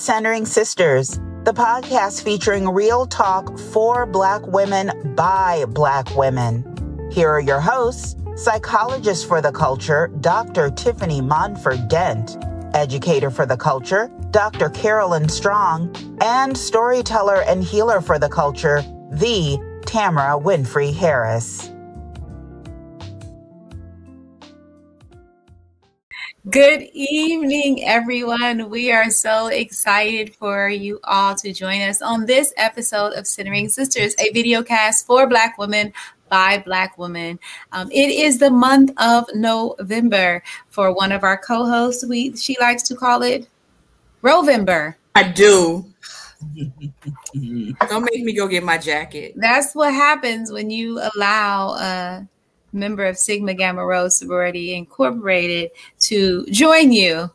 Centering Sisters, the podcast featuring real talk for Black women by Black women. Here are your hosts psychologist for the culture, Dr. Tiffany Monford Dent, educator for the culture, Dr. Carolyn Strong, and storyteller and healer for the culture, the Tamara Winfrey Harris. Good evening, everyone. We are so excited for you all to join us on this episode of Centering Sisters, a video cast for Black women by Black women. Um, it is the month of November. For one of our co-hosts, we she likes to call it Rovember. I do. Don't make me go get my jacket. That's what happens when you allow a member of Sigma Gamma Rho Sorority Incorporated to join you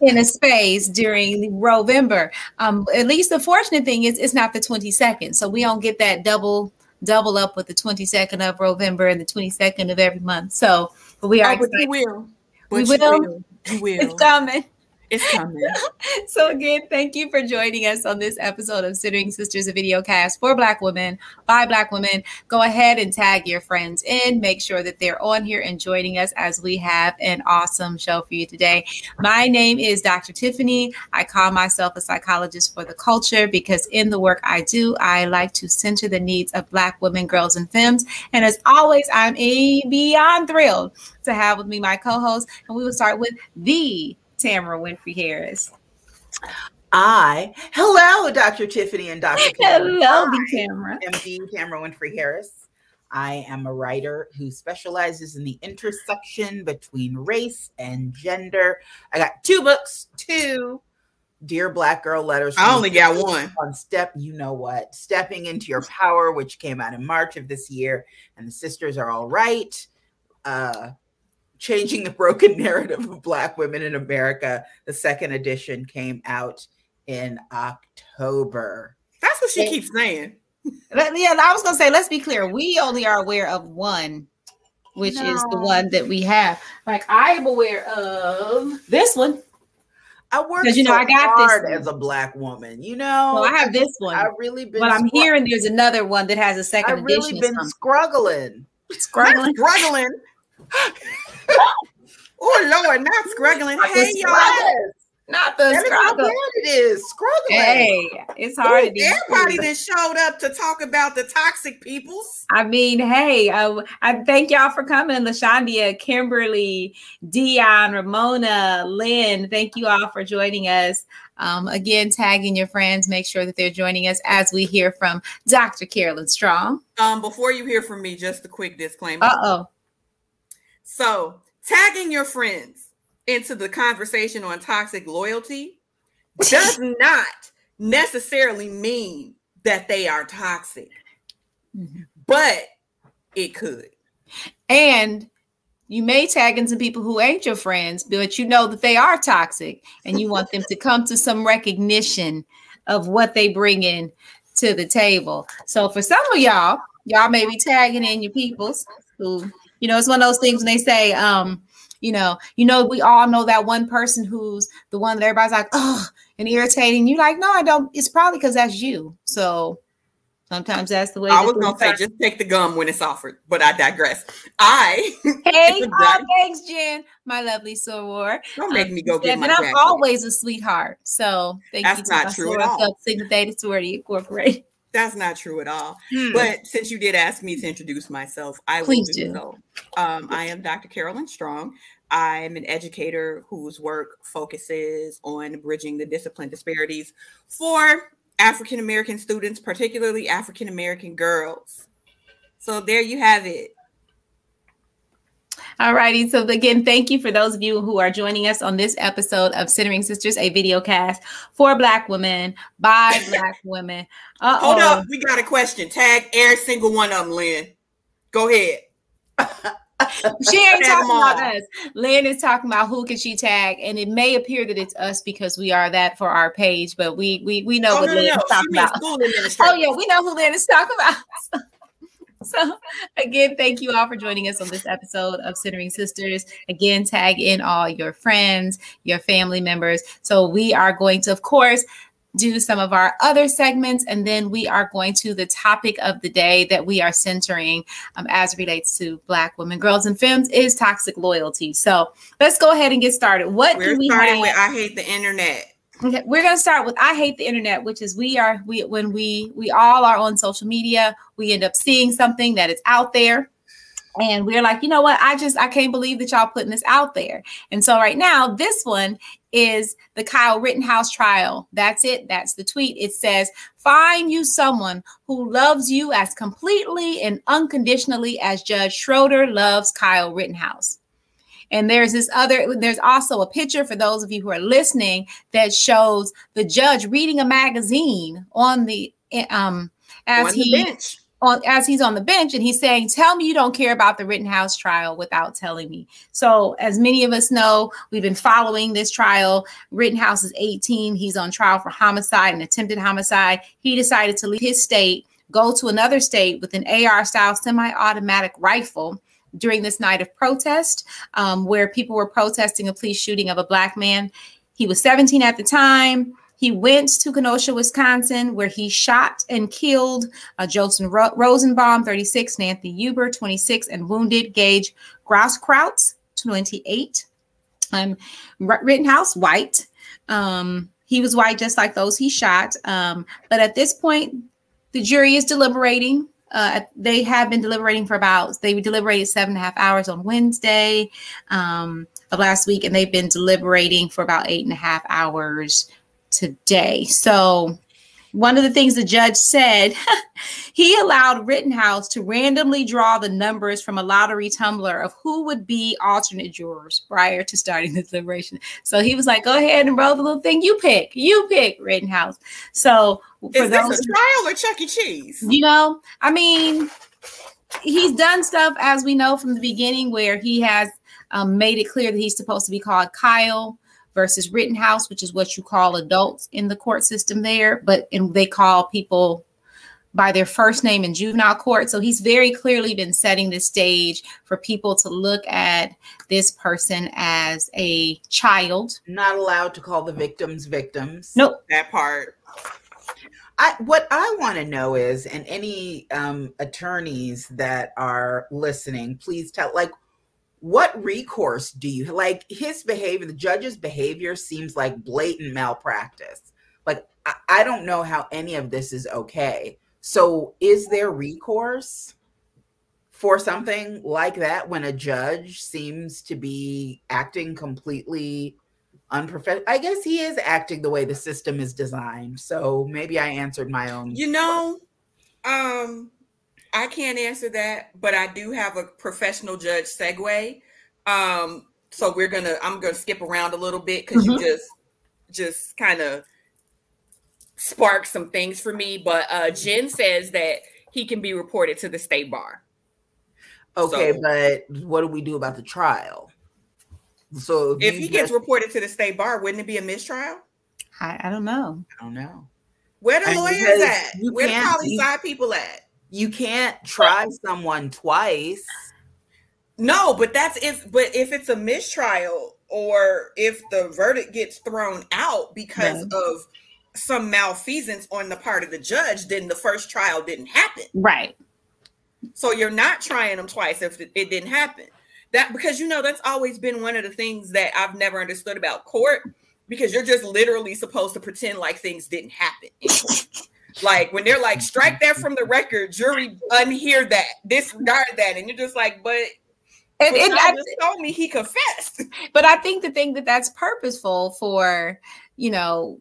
in a space during November. Um, at least the fortunate thing is it's not the 22nd, so we don't get that double double up with the 22nd of November and the 22nd of every month. So, but we are. Oh, but you will. But we will. will. You will. It's coming. It's coming. so again, thank you for joining us on this episode of Centering Sisters, a video cast for Black women by Black women. Go ahead and tag your friends in. Make sure that they're on here and joining us as we have an awesome show for you today. My name is Dr. Tiffany. I call myself a psychologist for the culture because in the work I do, I like to center the needs of Black women, girls, and femmes. And as always, I'm a beyond thrilled to have with me my co-host, and we will start with the Tamara Winfrey Harris. I hello, Dr. Tiffany and Dr. hello, Tamara. MD Tamara Winfrey Harris. I am a writer who specializes in the intersection between race and gender. I got two books, two Dear Black Girl letters. I only got one. On Step, you know what? Stepping into Your Power, which came out in March of this year, and the sisters are all right. Uh, Changing the Broken Narrative of Black Women in America. The second edition came out in October. That's what she and, keeps saying. Yeah, I was gonna say, let's be clear. We only are aware of one, which no. is the one that we have. Like I am aware of this one. I work because you know so I got hard this as a black woman. You know, well, I have this one. I've really been, but I'm hearing there's another one that has a second I've really been struggling, struggling, struggling. oh Lord, not struggling. Hey y'all. Not the That's. How it is struggling. Hey, it's hard Ooh, to be. Everybody that showed up to talk about the toxic peoples. I mean, hey, uh, I thank y'all for coming, Lashandia, Kimberly, Dion, Ramona, Lynn. Thank you all for joining us. Um, again, tagging your friends. Make sure that they're joining us as we hear from Dr. Carolyn Strong. Um, before you hear from me, just a quick disclaimer. Uh oh. So, tagging your friends into the conversation on toxic loyalty does not necessarily mean that they are toxic, mm-hmm. but it could. And you may tag into people who ain't your friends, but you know that they are toxic and you want them to come to some recognition of what they bring in to the table. So for some of y'all, y'all may be tagging in your peoples who you know, it's one of those things when they say, um, you know, you know, we all know that one person who's the one that everybody's like, oh, and irritating. You like, no, I don't. It's probably because that's you. So sometimes that's the way. I was gonna say, just take the gum when it's offered, but I digress. I hey, oh, thanks, Jen, my lovely soror. Don't make um, me go get my. And I'm always a sweetheart. So thank that's you. That's not true at all. Sigma Theta Sorority Incorporated. That's not true at all. Hmm. But since you did ask me to introduce myself, I Please will do, do. so. Um, I am Dr. Carolyn Strong. I'm an educator whose work focuses on bridging the discipline disparities for African American students, particularly African American girls. So there you have it. All righty. So again, thank you for those of you who are joining us on this episode of Centering Sisters, a video cast for Black women by Black women. Uh-oh. Hold up, we got a question. Tag every single one of them, Lynn. Go ahead. she ain't talking about us. Lynn is talking about who can she tag, and it may appear that it's us because we are that for our page, but we we we know oh, what no, Lynn no. is talking about. Oh yeah, we know who Lynn is talking about. So, again, thank you all for joining us on this episode of Centering Sisters. Again, tag in all your friends, your family members. So, we are going to, of course, do some of our other segments, and then we are going to the topic of the day that we are centering um, as relates to Black women, girls, and femmes is toxic loyalty. So let's go ahead and get started. What We're do we starting have? with I hate the internet. Okay, we're gonna start with I hate the internet, which is we are we when we we all are on social media, we end up seeing something that is out there. And we're like, you know what? I just I can't believe that y'all putting this out there. And so right now, this one is the Kyle Rittenhouse trial. That's it. That's the tweet. It says, find you someone who loves you as completely and unconditionally as Judge Schroeder loves Kyle Rittenhouse. And there's this other, there's also a picture for those of you who are listening that shows the judge reading a magazine on the um as On he bench. on as he's on the bench and he's saying, Tell me you don't care about the Rittenhouse trial without telling me. So, as many of us know, we've been following this trial. Rittenhouse is 18. He's on trial for homicide and attempted homicide. He decided to leave his state, go to another state with an AR style semi automatic rifle during this night of protest, um, where people were protesting a police shooting of a black man. He was 17 at the time. He went to Kenosha, Wisconsin, where he shot and killed uh, Ro- Rosenbaum, 36, Anthony Huber, 26, and wounded Gaige Grosskreutz, 28. Um, Rittenhouse, white. Um, he was white just like those he shot. Um, but at this point, the jury is deliberating. Uh, they have been deliberating for about, they deliberated seven and a half hours on Wednesday um, of last week, and they've been deliberating for about eight and a half hours today. So, one of the things the judge said, he allowed Rittenhouse to randomly draw the numbers from a lottery tumbler of who would be alternate jurors prior to starting the deliberation. So he was like, "Go ahead and roll the little thing. You pick. You pick Rittenhouse." So for Is those, this a trial or Chuck E. Cheese? you know, I mean, he's done stuff as we know from the beginning where he has um, made it clear that he's supposed to be called Kyle versus Rittenhouse, which is what you call adults in the court system there, but and they call people by their first name in juvenile court. So he's very clearly been setting the stage for people to look at this person as a child. Not allowed to call the victims victims. Nope. That part. I what I want to know is, and any um, attorneys that are listening, please tell like what recourse do you like his behavior the judge's behavior seems like blatant malpractice. Like I, I don't know how any of this is okay. So is there recourse for something like that when a judge seems to be acting completely unprofessional i guess he is acting the way the system is designed. So maybe i answered my own You know, um, I can't answer that, but I do have a professional judge segue. Um, so we're gonna I'm gonna skip around a little bit because Mhm. you just just kind of sparked some things for me. But uh Jen says that he can be reported to the state bar. Okay, So- but what do we do about the trial? So If you he gets reported to the state bar, wouldn't it be a mistrial? I, I don't know. I don't know. Where the And lawyers at? you Where the can't- poli sci people at? You can't try someone twice. No, but that's if but if it's a mistrial or if the verdict gets thrown out because Right. of some malfeasance on the part of the judge, then the first trial didn't happen. Right. So you're not trying them twice if it, it didn't happen. That because you know that's always been one of the things that I've never understood about court because you're just literally supposed to pretend like things didn't happen. like when they're like strike that from the record, jury unhear that, disregard that, and you're just like, but And, and I- just told me he confessed. but I think the thing that that's purposeful for, you know,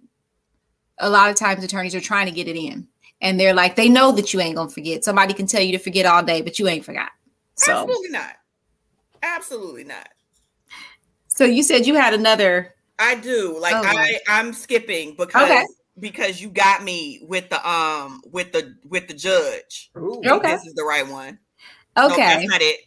a lot of times attorneys are trying to get it in, and they're like, they know that you ain't gonna forget. Somebody can tell you to forget all day, but you ain't forgot. So, Absolutely not. Absolutely not. so you said you had another. I do. Like Oh, I, I'm skipping because Okay. Because you got me with the um with the with the judge. Ooh. Okay. This is the right one. No, Okay, that's not it.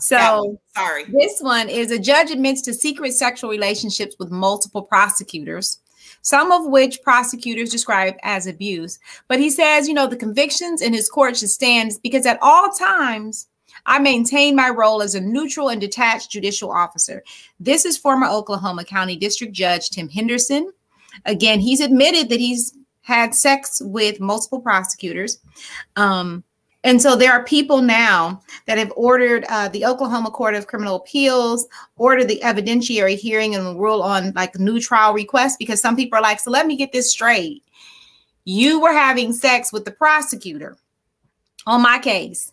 So sorry. this one is a judge admits to secret sexual relationships with multiple prosecutors. some of which prosecutors describe as abuse. But he says, you know, the convictions in his court should stand because at all times, I maintain my role as a neutral and detached judicial officer. This is former Oklahoma County District Judge Tim Henderson. Again, he's admitted that he's had sex with multiple prosecutors. Um, and so there are people now that have ordered uh, the Oklahoma Court of Criminal Appeals ordered the evidentiary hearing and rule on like new trial requests because some people are like, so let me get this straight. You were having sex with the prosecutor on my case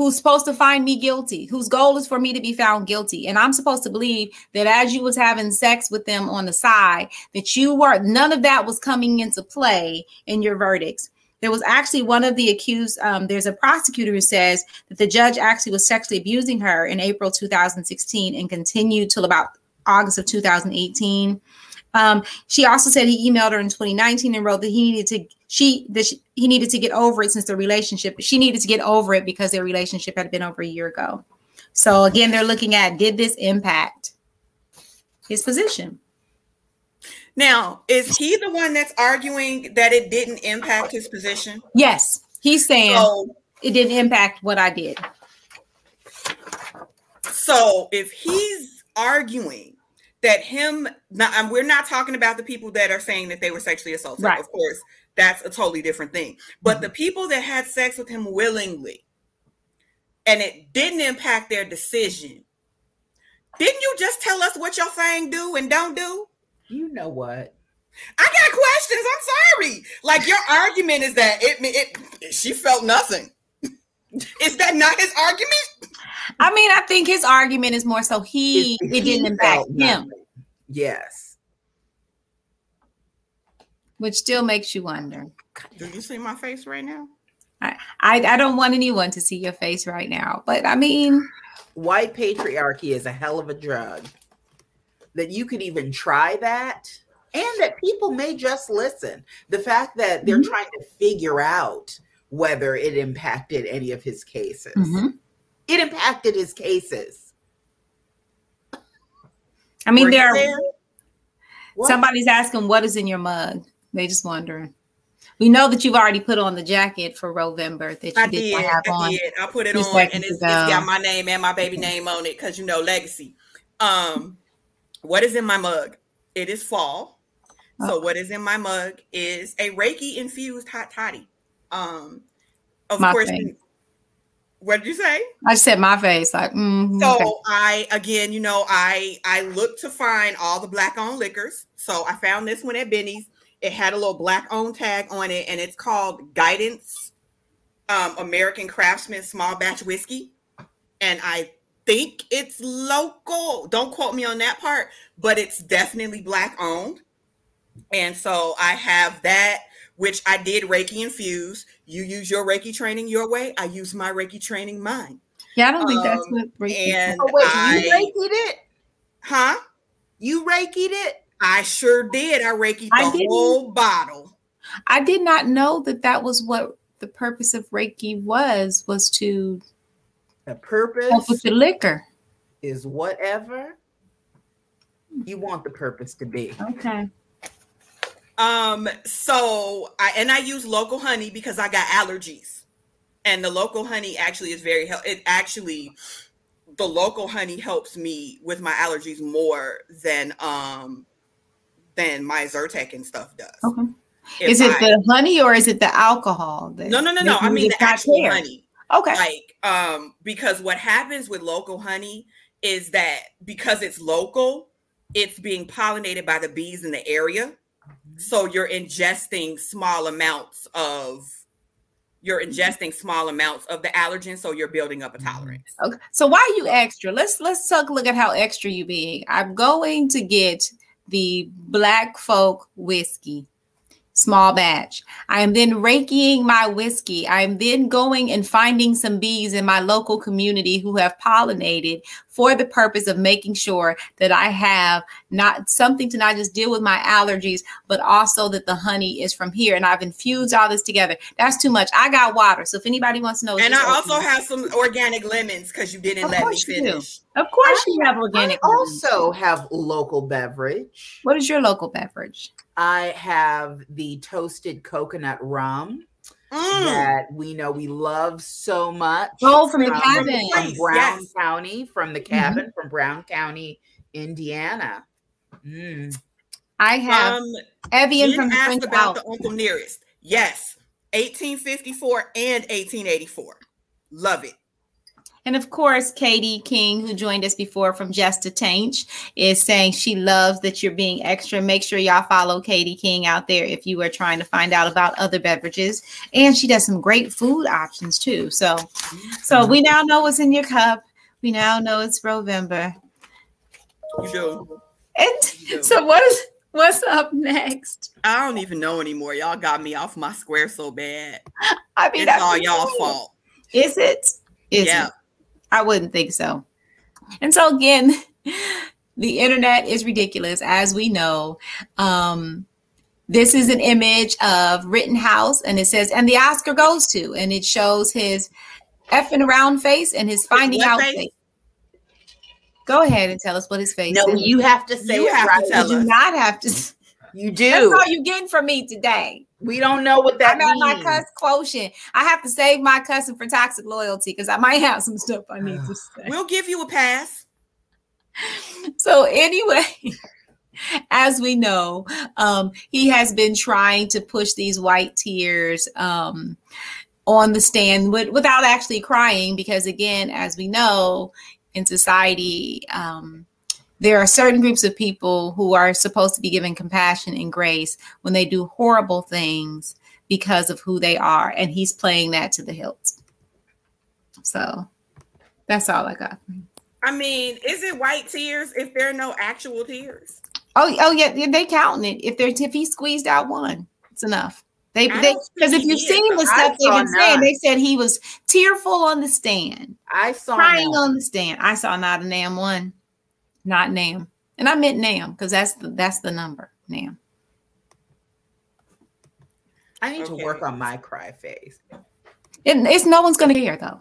who's supposed to find me guilty, whose goal is for me to be found guilty. And I'm supposed to believe that as you was having sex with them on the side, that you were none of that was coming into play in your verdicts. There was actually one of the accused. Um, there's a prosecutor who says that the judge actually was sexually abusing her in April 2016 and continued till about August of 2018. Um, she also said he emailed her in 2019 and wrote that he needed to she that she, he needed to get over it since the relationship. She needed to get over it because their relationship had been over a year ago. So again, they're looking at did this impact his position? Now, is he the one that's arguing that it didn't impact his position? Yes, he's saying so, it didn't impact what I did. So if he's arguing that him not, and we're not talking about the people that are saying that they were sexually assaulted right. of course that's a totally different thing but mm-hmm. the people that had sex with him willingly and it didn't impact their decision didn't you just tell us what your thing do and don't do you know what I got questions. I'm sorry. Like your argument is that it, it, it she felt nothing. Is that not his argument? I mean, I think his argument is more so he it, it didn't impact him. Yes. Which still makes you wonder. Do you see my face right now? I, I, I don't want anyone to see your face right now, but I mean, white patriarchy is a hell of a drug. That you could even try that, and that people may just listen. The fact that they're mm-hmm. trying to figure out whether it impacted any of his cases. Mm-hmm. It impacted his cases. I mean, there, there? somebody's asking what is in your mug. They just wondering. We know that you've already put on the jacket for November that you I did, did have I on. Did. I put it on and it's, it's got my name and my baby name on it because you know legacy. Um, what is in my mug? It is fall. So what is in my mug is a Reiki infused hot toddy. Um, of my course, what did you say? I said my face. Like, mm, so okay. I again, you know, I I looked to find all the black owned liquors. So I found this one at Benny's. It had a little black owned tag on it, and it's called Guidance um, American Craftsman Small Batch Whiskey. And I think it's local. Don't quote me on that part, but it's definitely black owned. And so I have that which I did Reiki infuse. You use your Reiki training your way. I use my Reiki training mine. Yeah, I don't think um, that's what Reiki. And oh, wait, I, you Reiki'd it? Huh? You Reiki'd it? I sure did. I Reiki'd the whole bottle. I did not know that that was what the purpose of Reiki was. Was to the purpose help with the liquor is whatever you want the purpose to be. Okay. Um, so I and I use local honey because I got allergies. And the local honey actually is very help it actually the local honey helps me with my allergies more than um than my Zyrtec and stuff does. Okay. If is it I, the honey or is it the alcohol? That, no, no, no, no. I mean the actual care. honey. Okay. Like um because what happens with local honey is that because it's local, it's being pollinated by the bees in the area. So you're ingesting small amounts of you're ingesting small amounts of the allergen, so you're building up a mm-hmm. tolerance. Okay. So why are you extra? Let's let's take a look at how extra you being. I'm going to get the black folk whiskey. Small batch. I am then raking my whiskey. I am then going and finding some bees in my local community who have pollinated for the purpose of making sure that I have not something to not just deal with my allergies, but also that the honey is from here. And I've infused all this together. That's too much. I got water. So if anybody wants to know, and I also open. have some organic lemons because you didn't of let me finish. Of course, I, you have organic. I also have local beverage. What is your local beverage? I have the toasted coconut rum. Mm. That we know we love so much. Oh, from, from the cabin, from Brown yes. County, from the mm-hmm. cabin, mm-hmm. from Brown County, Indiana. Mm. I have um, Evian from the French about the Uncle Nearest. Yes, 1854 and 1884. Love it. And of course, Katie King, who joined us before from Just a Taint, is saying she loves that you're being extra. Make sure y'all follow Katie King out there if you are trying to find out about other beverages. And she does some great food options too. So, so we now know what's in your cup. We now know it's November. You do. And you do. so what is what's up next? I don't even know anymore. Y'all got me off my square so bad. I mean, it's all y'all fault. Is it? Is yeah. It? I wouldn't think so. And so again, the internet is ridiculous, as we know. Um, this is an image of Rittenhouse, and it says, and the Oscar goes to, and it shows his effing around face and his finding out face? face. Go ahead and tell us what his face no, is. you have to say you it have right. To tell you us. do not have to. You do. That's all you getting from me today. We don't know what that I'm means. my cuss quotient. I have to save my cussing for toxic loyalty because I might have some stuff I need to say. We'll give you a pass. So anyway, as we know, um, he has been trying to push these white tears um, on the stand with, without actually crying, because again, as we know, in society, um, there are certain groups of people who are supposed to be given compassion and grace when they do horrible things because of who they are. And he's playing that to the hilt. So that's all I got. I mean, is it white tears if there are no actual tears? Oh, oh yeah, they counting it. If there's if he squeezed out one, it's enough. They because if you've seen the stuff they've been saying, they said he was tearful on the stand. I saw crying on the stand. I saw not a damn one not NAM. And I meant NAM because that's the that's the number, NAM. I need okay. to work on my cry face. It, it's no one's going to care though.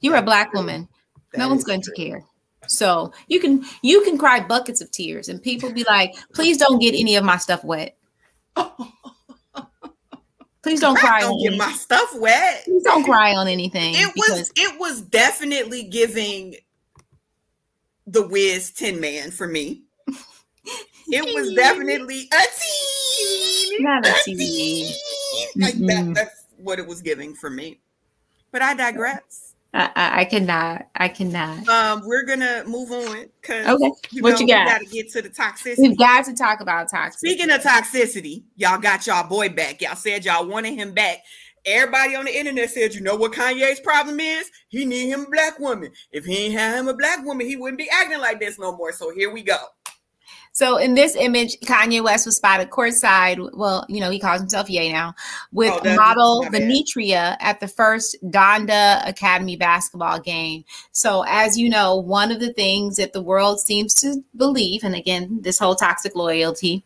You're that's a black true. woman. That no one's going true. to care. So you can you can cry buckets of tears, and people be like, "Please don't get any of my stuff wet." Please don't cry. Don't get my stuff wet. Please don't cry on anything. It was it was definitely giving the Wiz Tin Man for me. It was definitely a teen. Not a teen. Like that, that's what it was giving for me. But I digress. I, I, I cannot. I cannot. Um, we're gonna move on because okay. You what know, you got? We got to get to the toxicity. We've got to talk about toxicity. Speaking of toxicity, y'all got y'all boy back. Y'all said y'all wanted him back. Everybody on the internet said, you know what Kanye's problem is? He need him a black woman. If he ain't have him a black woman, he wouldn't be acting like this no more. So here we go. So in this image, Kanye West was spotted courtside. Well, you know, he calls himself Ye now with oh, model Vinetria at the first Donda Academy basketball game. So as you know, one of the things that the world seems to believe, and again, this whole toxic loyalty,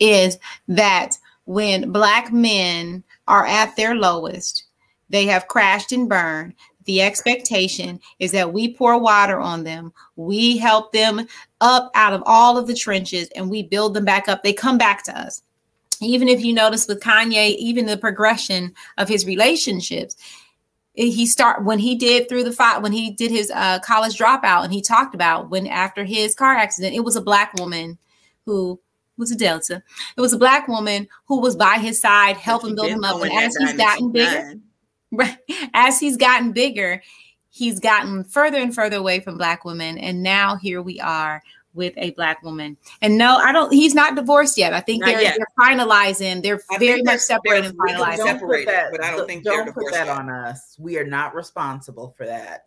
is that when black men are at their lowest. They have crashed and burned. The expectation is that we pour water on them. We help them up out of all of the trenches and we build them back up. They come back to us. Even if you notice with Kanye, even the progression of his relationships, he start when he did through the fight when he did his uh, college dropout and he talked about when after his car accident it was a black woman who was a Delta. It was a black woman who was by his side, helping build him up. And as he's gotten bigger, right, as he's gotten bigger, he's gotten further and further away from black women. And now here we are with a black woman. And no, I don't. He's not divorced yet. I think they're, they're, finalizing. They're I very much separated and finalized. Separated, that, but I don't think don't put that yet. on us. We are not responsible for that.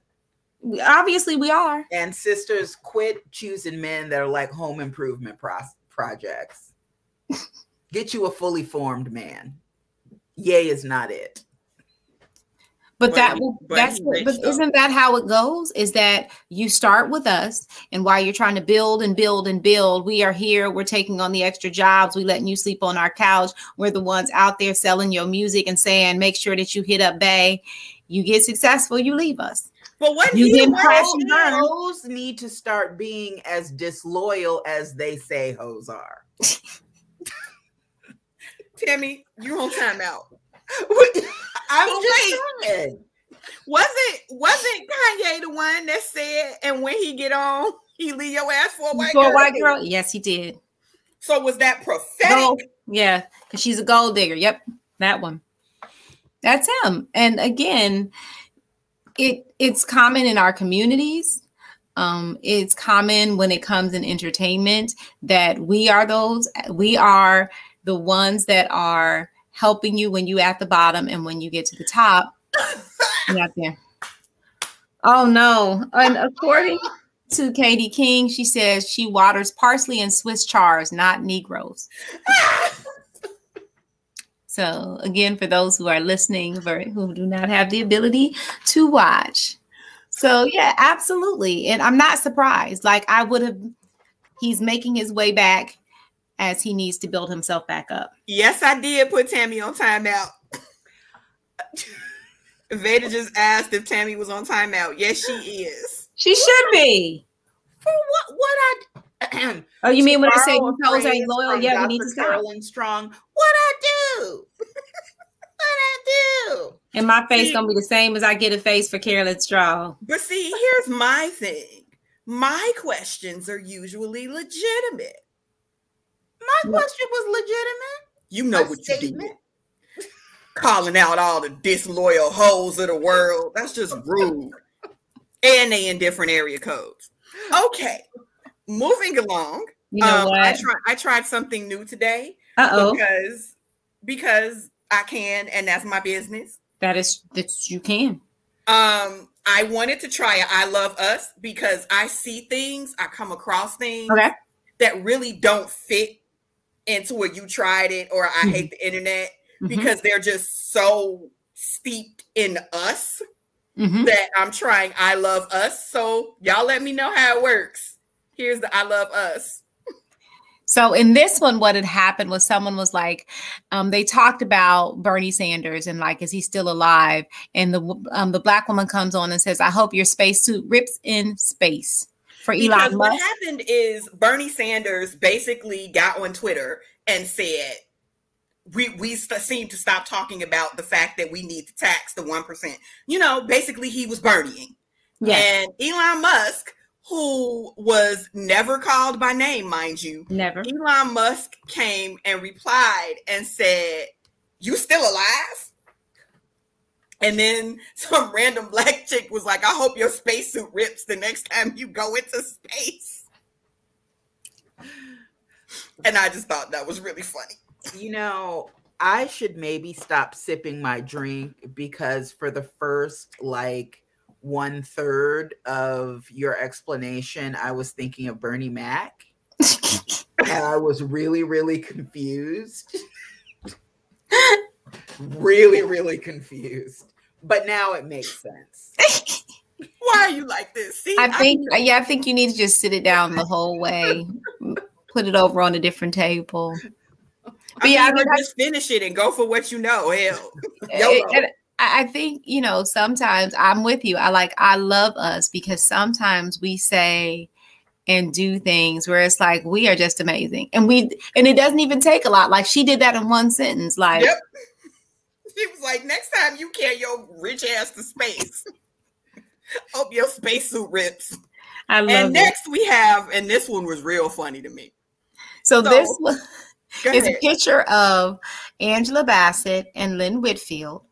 Obviously, we are. And sisters, quit choosing men that are like home improvement process projects. Get you a fully formed man. Ye is not it. But, but that will that's but isn't that how it goes? Is that you start with us, and while you're trying to build and build and build, we are here. We're taking on the extra jobs. We letting you sleep on our couch. We're the ones out there selling your music and saying, make sure that you hit up Bay. You get successful, you leave us. But what you then crash. Hoes need to start being as disloyal as they say hoes are. Tammy, you're on timeout. I'm well, just saying. Wasn't wasn't Kanye the one that said, and when he get on, he leave your ass for a white for girl? a white girl? Yes, he did. So was that prophetic? Gold. Yeah, because she's a gold digger. Yep, that one. That's him. And again, it it's common in our communities. Um, it's common when it comes in entertainment that we are those, we are the ones that are helping you when you at the bottom and when you get to the top. there. Oh no. And according to Katie King, she says she waters parsley and Swiss chars, not Negroes. so again, for those who are listening, who do not have the ability to watch. So yeah, absolutely. And I'm not surprised. Like I would have he's making his way back as he needs to build himself back up. Yes, I did put Tammy on timeout. Veda just asked if Tammy was on timeout. Yes, she is. She should be. For what? What I? oh, you mean when I say you toes ain't loyal? Yeah, we need to stop. Carolyn Strong. What I do? what I do? And my face see, gonna be the same as I get a face for Carolyn Strong. But see, here's my thing. My questions are usually legitimate. My question was legitimate. You know what statement. you do. Calling out all the disloyal hoes of the world. That's just rude. and they in different area codes. Okay. Moving along. You know um, what? I tried I tried something new today. Uh-oh. Because because I can and that's my business. That is that you can. Um I wanted to try it. I love us because I see things, I come across things okay. that really don't fit into where you tried it or I mm-hmm. hate the internet mm-hmm. because they're just so steeped in us mm-hmm. that I'm trying I love us. So y'all let me know how it works. Here's the I love us. So in this one, what had happened was someone was like, um, they talked about Bernie Sanders and like, is he still alive? And the um, the black woman comes on and says, "I hope your spacesuit rips in space." for Elon because Musk. What happened is Bernie Sanders basically got on Twitter and said, we we st- seem to stop talking about the fact that we need to tax the 1%. You know, basically he was Bernieing. Yeah. And Elon Musk, who was never called by name, mind you, never. Elon Musk came and replied and said, "You still alive?" And then some random black chick was like, I hope your spacesuit rips the next time you go into space. And I just thought that was really funny. You know, I should maybe stop sipping my drink because for the first like one third of your explanation, I was thinking of Bernie Mac. and I was really, really confused. really, really confused. But now it makes sense. Why are you like this? See, I think I yeah, I think you need to just sit it down the whole way. Put it over on a different table. But yeah, I mean, just finish it and go for what you know. Hell, and I think you know. Sometimes I'm with you. I like. I love us because sometimes we say and do things where it's like we are just amazing, and we and it doesn't even take a lot. Like she did that in one sentence. Like. Yep he was like, next time you carry your rich ass to space, hope your spacesuit rips. I love And next we have, and this one was real funny to me. So, so this is a picture of Angela Bassett and Lynn Whitfield.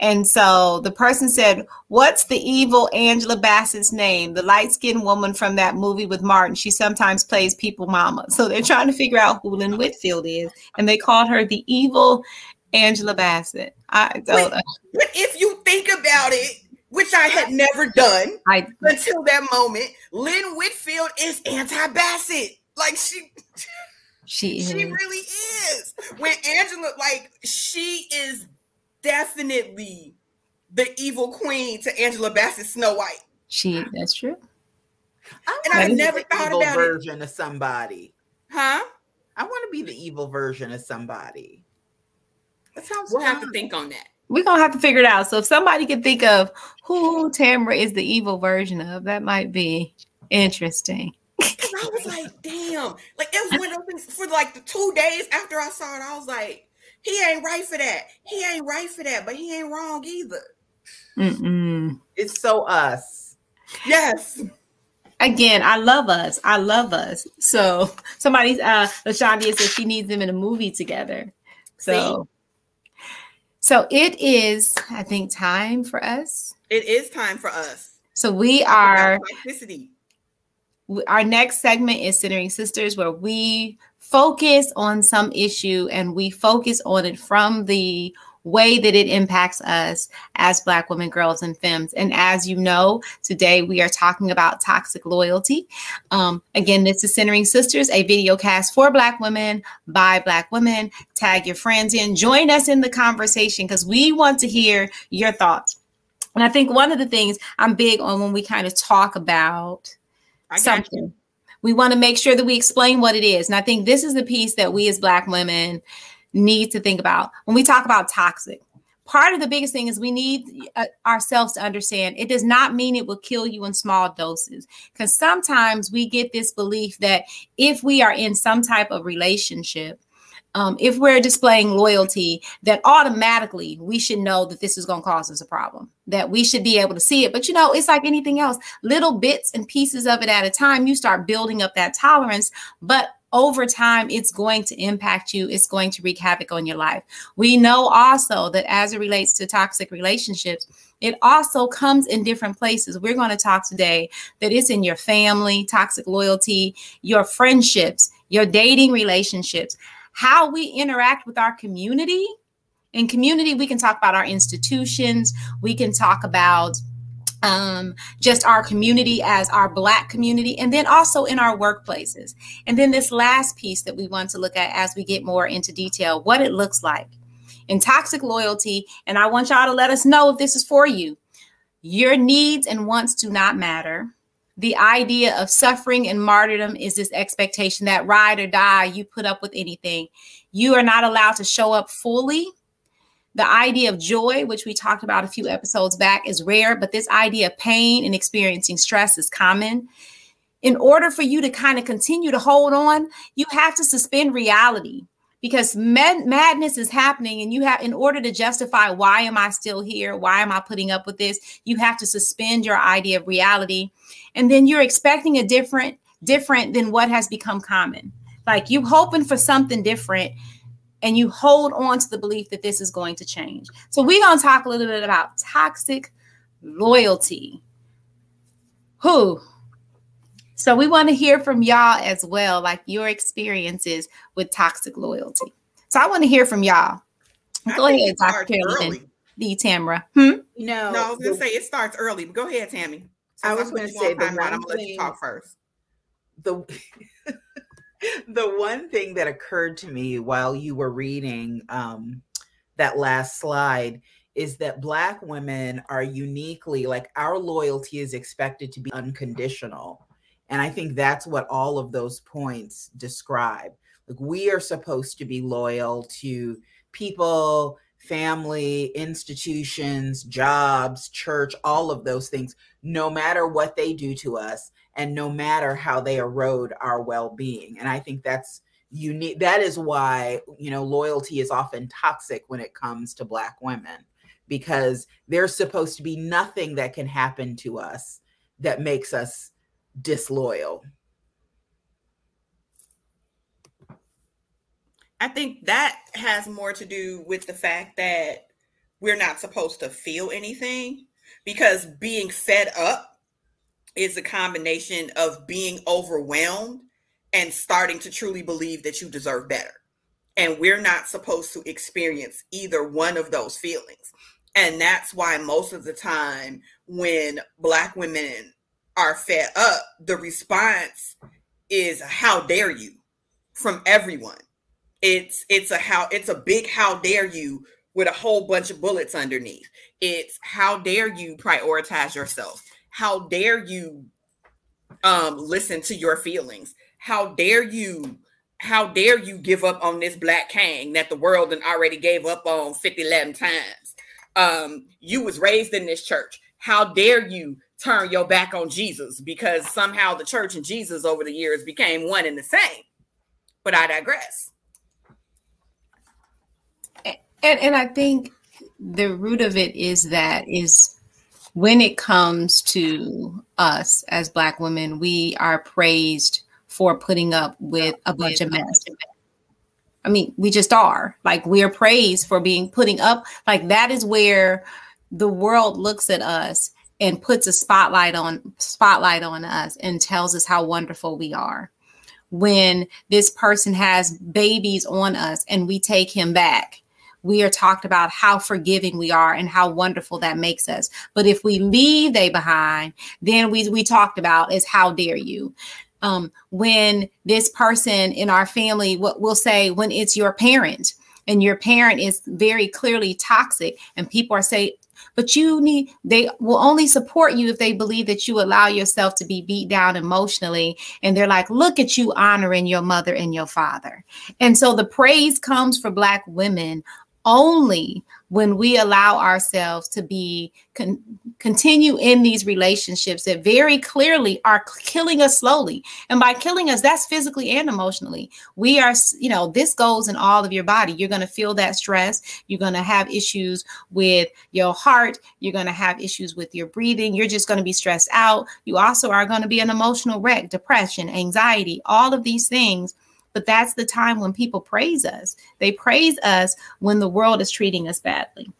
And so the person said, What's the evil Angela Bassett's name? The light skinned woman from that movie with Martin. She sometimes plays people mama. So they're trying to figure out who Lynn Whitfield is. And they called her the evil Angela Bassett. I don't. But, uh, but if you think about it, which I had never done I, until that moment, Lynn Whitfield is anti Bassett. Like she, She is. She really is. When Angela, like, she is definitely the evil queen to Angela Bassett Snow White. She that's true. I And I wanna never thought evil about it. version of somebody. Huh? I want to be the evil version of somebody. That sounds. We'll have to think on that. We're gonna have to figure it out. So if somebody can think of who Tamara is the evil version of, that might be interesting. Cause I was like, damn. Like it was one of those things for like the two days after I saw it, I was like, he ain't right for that. He ain't right for that, but he ain't wrong either. Mm-mm. It's so us. Yes. Again, I love us. I love us. So somebody, uh, Lashandia says she needs them in a movie together. So, so it is, I think, time for us. It is time for us. So we are. our next segment is centering sisters where we focus on some issue and we focus on it from the way that it impacts us as black women girls and femmes and as you know today we are talking about toxic loyalty um, again this is centering sisters a video cast for black women by black women tag your friends in join us in the conversation because we want to hear your thoughts and i think one of the things i'm big on when we kind of talk about something. you. We want to make sure that we explain what it is. And I think this is the piece that we as Black women need to think about when we talk about toxic. Part of the biggest thing is we need uh, ourselves to understand it does not mean it will kill you in small doses. Because sometimes we get this belief that if we are in some type of relationship, um, if we're displaying loyalty, that automatically we should know that this is going to cause us a problem, that we should be able to see it. But you know, it's like anything else little bits and pieces of it at a time, you start building up that tolerance. But over time, it's going to impact you. It's going to wreak havoc on your life. We know also that as it relates to toxic relationships, it also comes in different places. We're going to talk today that it's in your family, toxic loyalty, your friendships, your dating relationships, how we interact with our community. In community, we can talk about our institutions, we can talk about um, just our community as our Black community, and then also in our workplaces. And then this last piece that we want to look at as we get more into detail what it looks like in toxic loyalty. And I want y'all to let us know if this is for you. Your needs and wants do not matter. The idea of suffering and martyrdom is this expectation that ride or die, you put up with anything. You are not allowed to show up fully the idea of joy, which we talked about a few episodes back, is rare, but this idea of pain and experiencing stress is common. In order for you to kind of continue to hold on, you have to suspend reality because mad- madness is happening and you have in order to justify why am i still here why am i putting up with this you have to suspend your idea of reality and then you're expecting a different different than what has become common like you hoping for something different and you hold on to the belief that this is going to change. So we're going to talk a little bit about toxic loyalty. Who? So we want to hear from y'all as well, like your experiences with toxic loyalty. So I want to hear from y'all. Go think ahead, Dr. Carolyn, early. the Tamara. Hmm? You know, No, I was gonna say it starts early, but go ahead, Tammy. I was gonna say on the timeout, I'm one gonna let you thing- talk first. the the one thing that occurred to me while you were reading um, that last slide is that black women are uniquely like our loyalty is expected to be unconditional and i think that's what all of those points describe. Like we are supposed to be loyal to people family institutions jobs church all of those things no matter what they do to us and no matter how they erode our well-being. And i think that's unique that is why you know loyalty is often toxic when it comes to black women because there's supposed to be nothing that can happen to us that makes us disloyal I think that has more to do with the fact that we're not supposed to feel anything because being fed up is a combination of being overwhelmed and starting to truly believe that you deserve better. And we're not supposed to experience either one of those feelings. And that's why most of the time when Black women are fed up, the response is, How dare you? from everyone. It's it's a how it's a big how dare you with a whole bunch of bullets underneath. It's how dare you prioritize yourself? How dare you um listen to your feelings? How dare you how dare you give up on this black king that the world and already gave up on 50 11 times um you was raised in this church how dare you turn your back on jesus because somehow the church and jesus over the years became one and the same but i digress and and i think the root of it is that is when it comes to us as black women we are praised for putting up with a bunch of mess. I mean, we just are. Like we are praised for being putting up. Like that is where the world looks at us and puts a spotlight on spotlight on us and tells us how wonderful we are. When this person has babies on us and we take him back, we are talked about how forgiving we are and how wonderful that makes us. But if we leave they behind, then we we talked about is how dare you um, when this person in our family, what we'll say when it's your parent and your parent is very clearly toxic and people are saying, but you need they will only support you if they believe that you allow yourself to be beat down emotionally. And they're like look at you honoring your mother and your father. And so the praise comes for black women only when we allow ourselves to be con- continue in these relationships that very clearly are killing us slowly. And by killing us that's physically and emotionally. We are you know this goes in all of your body. You're going to feel that stress. You're going to have issues with your heart. You're going to have issues with your breathing. You're just going to be stressed out. You also are going to be an emotional wreck depression anxiety all of these things. But that's the time when people praise us. They praise us when the world is treating us badly.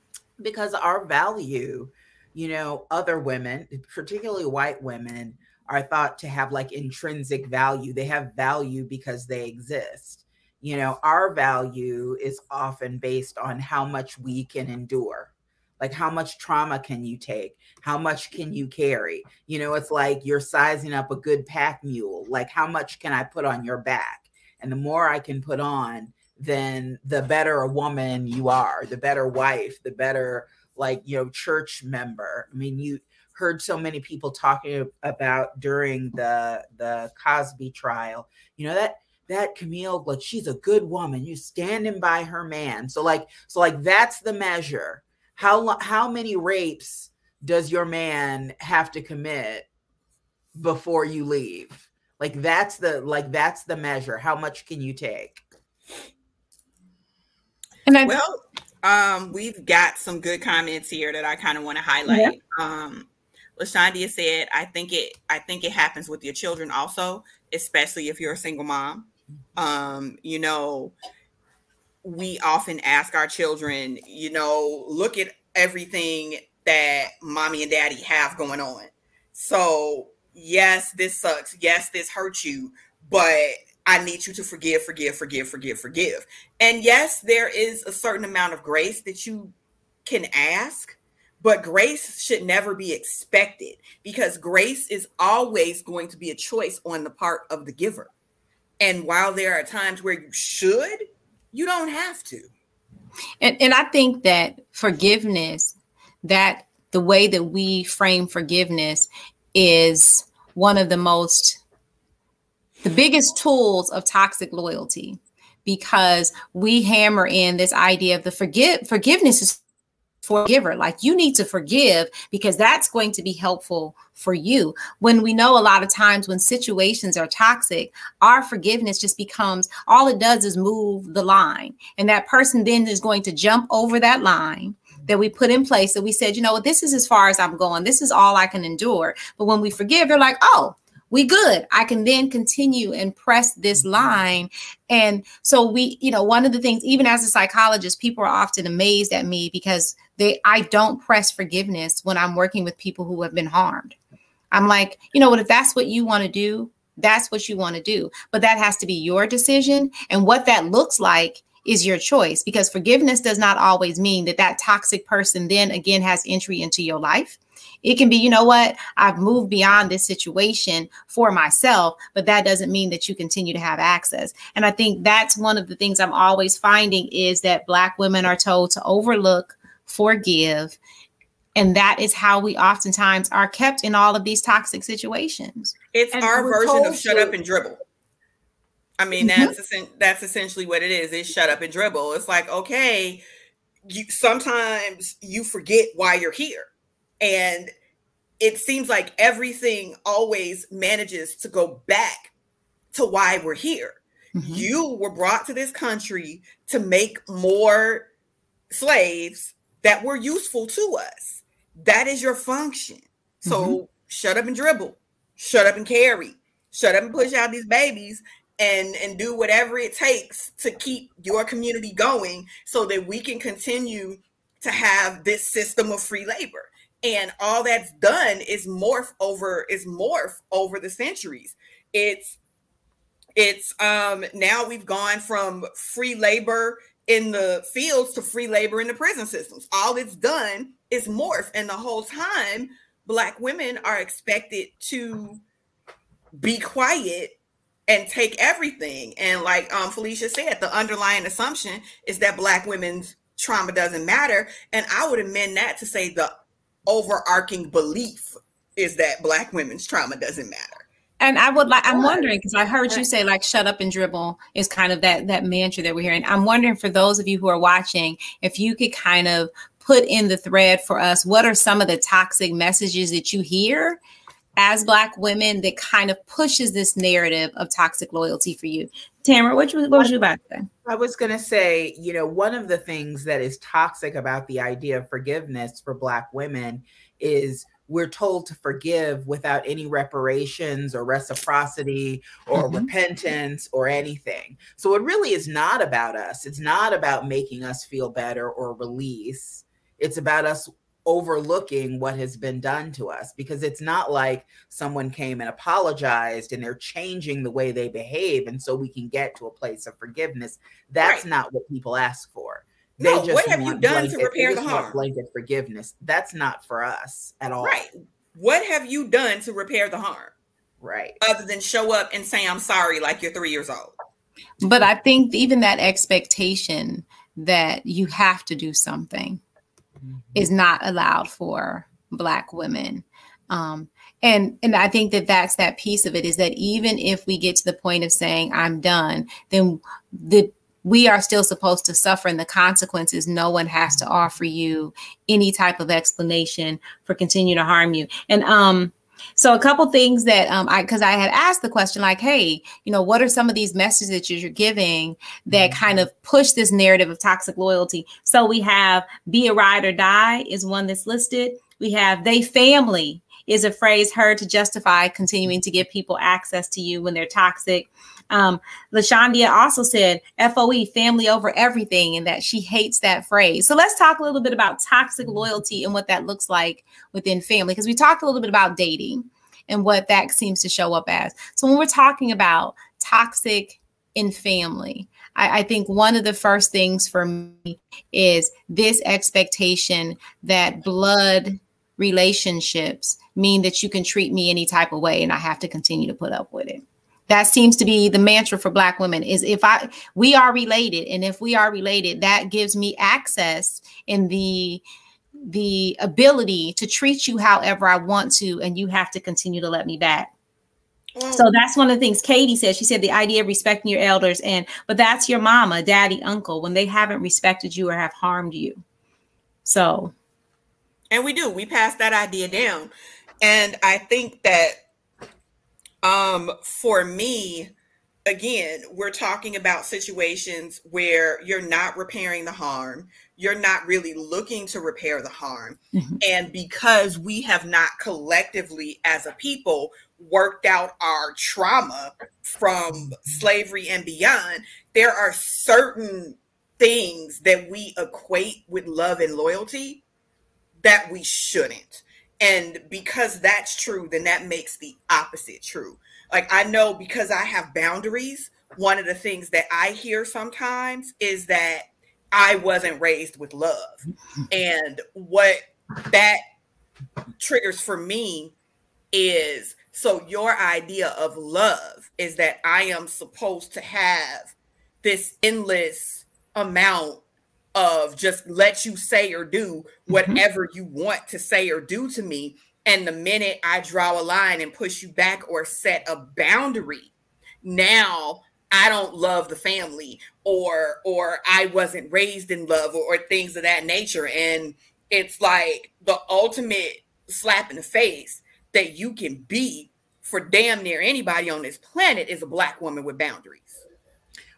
Because our value, you know, other women, particularly white women, are thought to have like intrinsic value. They have value because they exist. You know, our value is often based on how much we can endure. Like, how much trauma can you take? How much can you carry? You know, it's like you're sizing up a good pack mule. Like, how much can I put on your back? and the more I can put on, then the better a woman you are, the better wife, the better like you know church member. I mean, you heard so many people talking about during the the Cosby trial. You know that that Camille, like she's a good woman. You standing by her man. So like so like that's the measure. How how many rapes does your man have to commit before you leave? Like that's the like that's the measure. How much can you take? And I, well, um, we've got some good comments here that I kind of want to highlight. Yeah. Um, Lashandia said, "I think it. I think it happens with your children also, especially if you're a single mom. Um, you know, we often ask our children, you know, look at everything that mommy and daddy have going on. So yes, this sucks. Yes, this hurts you, but I need you to forgive, forgive, forgive, forgive, forgive. And yes, there is a certain amount of grace that you can ask, but grace should never be expected because grace is always going to be a choice on the part of the giver. And while there are times where you should, you don't have to. And, and I think that forgiveness, that the way that we frame forgiveness is one of the most the biggest tools of toxic loyalty because we hammer in this idea of the forgive forgiveness is forgiver like you need to forgive because that's going to be helpful for you when we know a lot of times when situations are toxic our forgiveness just becomes all it does is move the line and that person then is going to jump over that line that we put in place that we said, you know this is as far as I'm going. This is all I can endure. But when we forgive, they're like, oh, we good. I can then continue and press this mm-hmm. line. And so we, you know, one of the things, even as a psychologist, people are often amazed at me because they I don't press forgiveness when I'm working with people who have been harmed. I'm like, you know what, if that's what you want to do, that's what you want to do. But that has to be your decision. And what that looks like is your choice because forgiveness does not always mean that that toxic person then again has entry into your life. It can be, you know what, I've moved beyond this situation for myself, but that doesn't mean that you continue to have access. And I think that's one of the things I'm always finding is that Black women are told to overlook, forgive, and that is how we oftentimes are kept in all of these toxic situations. It's and our version of shut up and dribble. I mean, mm-hmm. that's mm-hmm. that's essentially what it is. It's shut up and dribble. It's like, okay, you sometimes you forget why you're here. And it seems like everything always manages to go back to why we're here. Mm-hmm. You were brought to this country to make more slaves that were useful to us. That is your function. So mm-hmm. shut up and dribble, shut up and carry, shut up and push out these babies and and do whatever it takes to keep your community going so that we can continue to have this system of free labor and all that's done is morph over is morph over the centuries it's it's um now we've gone from free labor in the fields to free labor in the prison systems all it's done is morph and the whole time black women are expected to be quiet and take everything. And like um, Felicia said, the underlying assumption is that Black women's trauma doesn't matter. And I would amend that to say the overarching belief is that Black women's trauma doesn't matter. And I would like, I'm wondering because I heard you say like "shut up and dribble" is kind of that that mantra that we're hearing. I'm wondering for those of you who are watching, if you could kind of put in the thread for us, what are some of the toxic messages that you hear as black women that kind of pushes this narrative of toxic loyalty for you tamara what, what was you about to say i was going to say you know one of the things that is toxic about the idea of forgiveness for black women is we're told to forgive without any reparations or reciprocity or mm-hmm. repentance or anything. So it really is not about us. It's not about making us feel better or release. It's about us overlooking what has been done to us because it's not like someone came and apologized and they're changing the way they behave and so we can get to a place of forgiveness. That's right. not what people ask for. They no, what have you done blanket, to repair the harm? blanket forgiveness. That's not for us at all. Right. What have you done to repair the harm? Right. Other than show up and say i'm sorry like you're three years old. But i think even that expectation that you have to do something. Is not allowed for black women. Um, and and i think that that's that piece of it is that even if we get to the point of saying i'm done then the we are still supposed to suffer in the consequences no one has to offer you any type of explanation for continuing to harm you. And um so a couple things that um, I because I had asked the question like, hey, you know, what are some of these messages that you're giving that mm-hmm. kind of push this narrative of toxic loyalty? So we have be a ride or die is one that's listed. We have they family is a phrase heard to justify continuing to give people access to you when they're toxic. Um, LaShondia also said FOE, family over everything, and that she hates that phrase. So let's talk a little bit about toxic loyalty and what that looks like within family, because we talked a little bit about dating and what that seems to show up as. So when we're talking about toxic in family, I, I, think one of the first things for me is this expectation that blood relationships mean that you can treat me any type of way and I have to continue to put up with it that seems to be the mantra for black women is if i we are related. And if we are related that gives me access in the the ability to treat you however i want to and you have to continue to let me back. So that's one of the things Katie said. She said the idea of respecting your elders, and but that's your mama, daddy, uncle when they haven't respected you or have harmed you. So, and we do. We pass that idea down, and I think that um, for me, again, we're talking about situations where you're not repairing the harm, you're not really looking to repair the harm. Mm-hmm. And because we have not collectively as a people worked out our trauma from slavery and beyond, there are certain things that we equate with love and loyalty that we shouldn't. And because that's true, then that makes the opposite true. Like I know because I have boundaries, one of the things that I hear sometimes is that I wasn't raised with love. Mm-hmm. And what that triggers for me is so your idea of love is that I am supposed to have this endless amount of just let you say or do mm-hmm. whatever mm-hmm. you want to say or do to me. And the minute I draw a line and push you back or set a boundary, now I don't love the family or or I wasn't raised in love or, or things of that nature. And it's like the ultimate slap in the face that you can be for damn near anybody on this planet is a black woman with boundaries.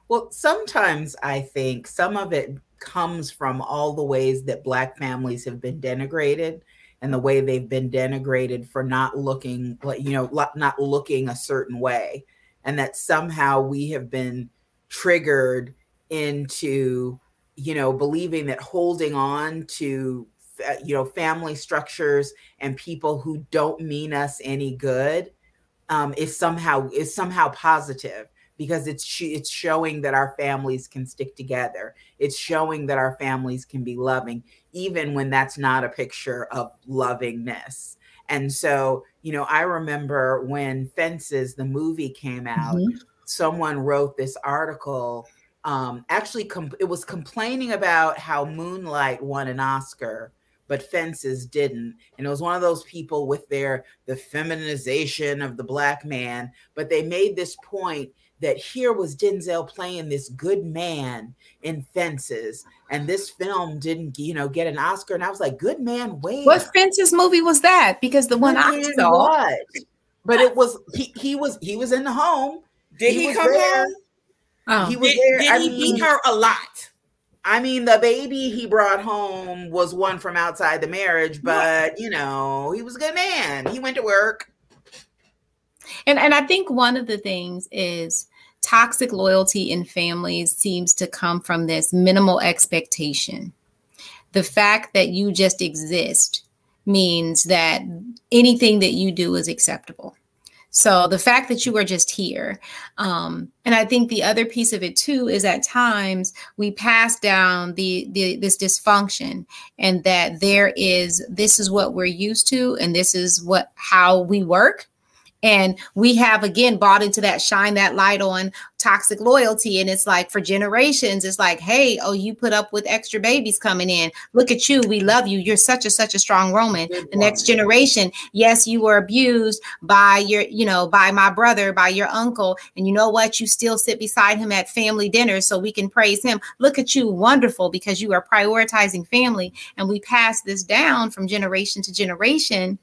Well, sometimes I think some of it comes from all the ways that black families have been denigrated and the way they've been denigrated for not looking like you know not looking a certain way. And that somehow we have been triggered into you know believing that holding on to uh, you know family structures and people who don't mean us any good um, is somehow is somehow positive because it's it's showing that our families can stick together. It's showing that our families can be loving, even when that's not a picture of lovingness. And so, you know, I remember when Fences, the movie came out, mm-hmm. someone wrote this article. Um, actually, com- it was complaining about how Moonlight won an Oscar but fences didn't and it was one of those people with their the feminization of the black man but they made this point that here was Denzel playing this good man in Fences, and this film didn't, you know, get an Oscar. And I was like, good man, wait. What Fences movie was that? Because the one I saw, what? but it was he, he was he was in the home. Did he, he come there. home? Oh. He was did, there. Did I he mean, beat her a lot? I mean, the baby he brought home was one from outside the marriage, but you know, he was a good man. He went to work. And and I think one of the things is toxic loyalty in families seems to come from this minimal expectation. The fact that you just exist means that anything that you do is acceptable. So the fact that you are just here, um, and I think the other piece of it too is at times we pass down the, the this dysfunction, and that there is this is what we're used to, and this is what how we work, and we have again bought into that shine that light on toxic loyalty. And it's like for generations, it's like, hey, oh, you put up with extra babies coming in. Look at you. We love you. You're such a such a strong Roman. Good the next generation, yes, you were abused by your, you know, by my brother, by your uncle. And you know what? You still sit beside him at family dinners so we can praise him. Look at you, wonderful, because you are prioritizing family. And we pass this down from generation to generation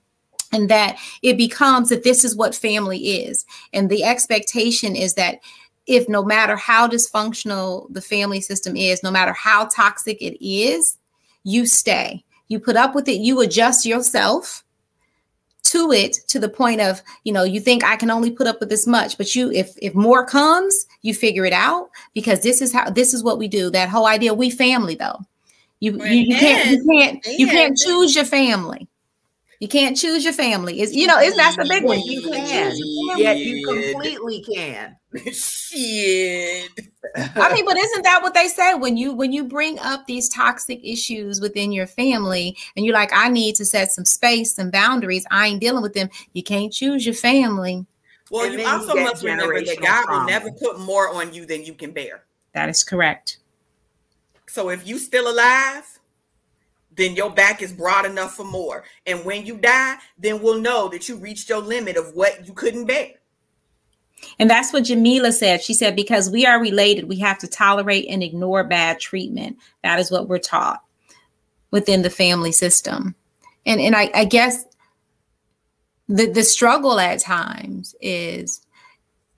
and that it becomes that this is what family is. And the expectation is that if no matter how dysfunctional the family system is no matter how toxic it is you stay. You put up with it you adjust yourself to it to the point of you know you think i can only put up with this much. But you if if more comes you figure it out because this is how this is what we do. That whole idea we family though. You you, you can't you can't you can't choose your family you can't choose your family. Is you know, isn't that the big one? You can. Yeah, you completely can. Shit. I mean, but isn't that what they say when you when you bring up these toxic issues within your family and you're like, I need to set some space, some boundaries. I ain't dealing with them. You can't choose your family. Well, and you also you must remember that God trauma. will never put more on you than you can bear. That is correct. So if you still alive, then your back is broad enough for more. And when you die, then we'll know that you reached your limit of what you couldn't bear. And that's what Jamila said. She said, because we are related, we have to tolerate and ignore bad treatment. That is what we're taught within the family system. And and I, I guess the the struggle at times is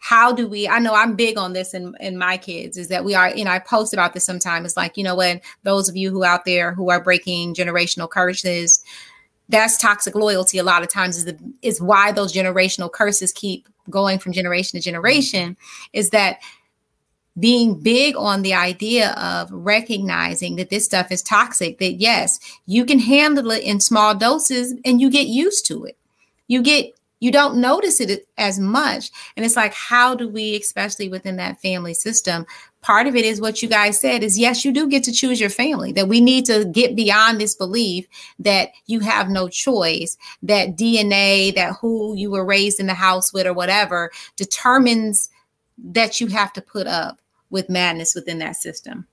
how do we i know i'm big on this in, in my kids is that we are you know i post about this sometimes it's like you know when those of you who out there who are breaking generational curses that's toxic loyalty a lot of times is the, is why those generational curses keep going from generation to generation is that being big on the idea of recognizing that this stuff is toxic that yes you can handle it in small doses and you get used to it. You get you don't notice it as much. And it's like, how do we, especially within that family system, part of it is what you guys said is yes, you do get to choose your family, that we need to get beyond this belief that you have no choice, that DNA, that who you were raised in the house with or whatever determines that you have to put up with madness within that system.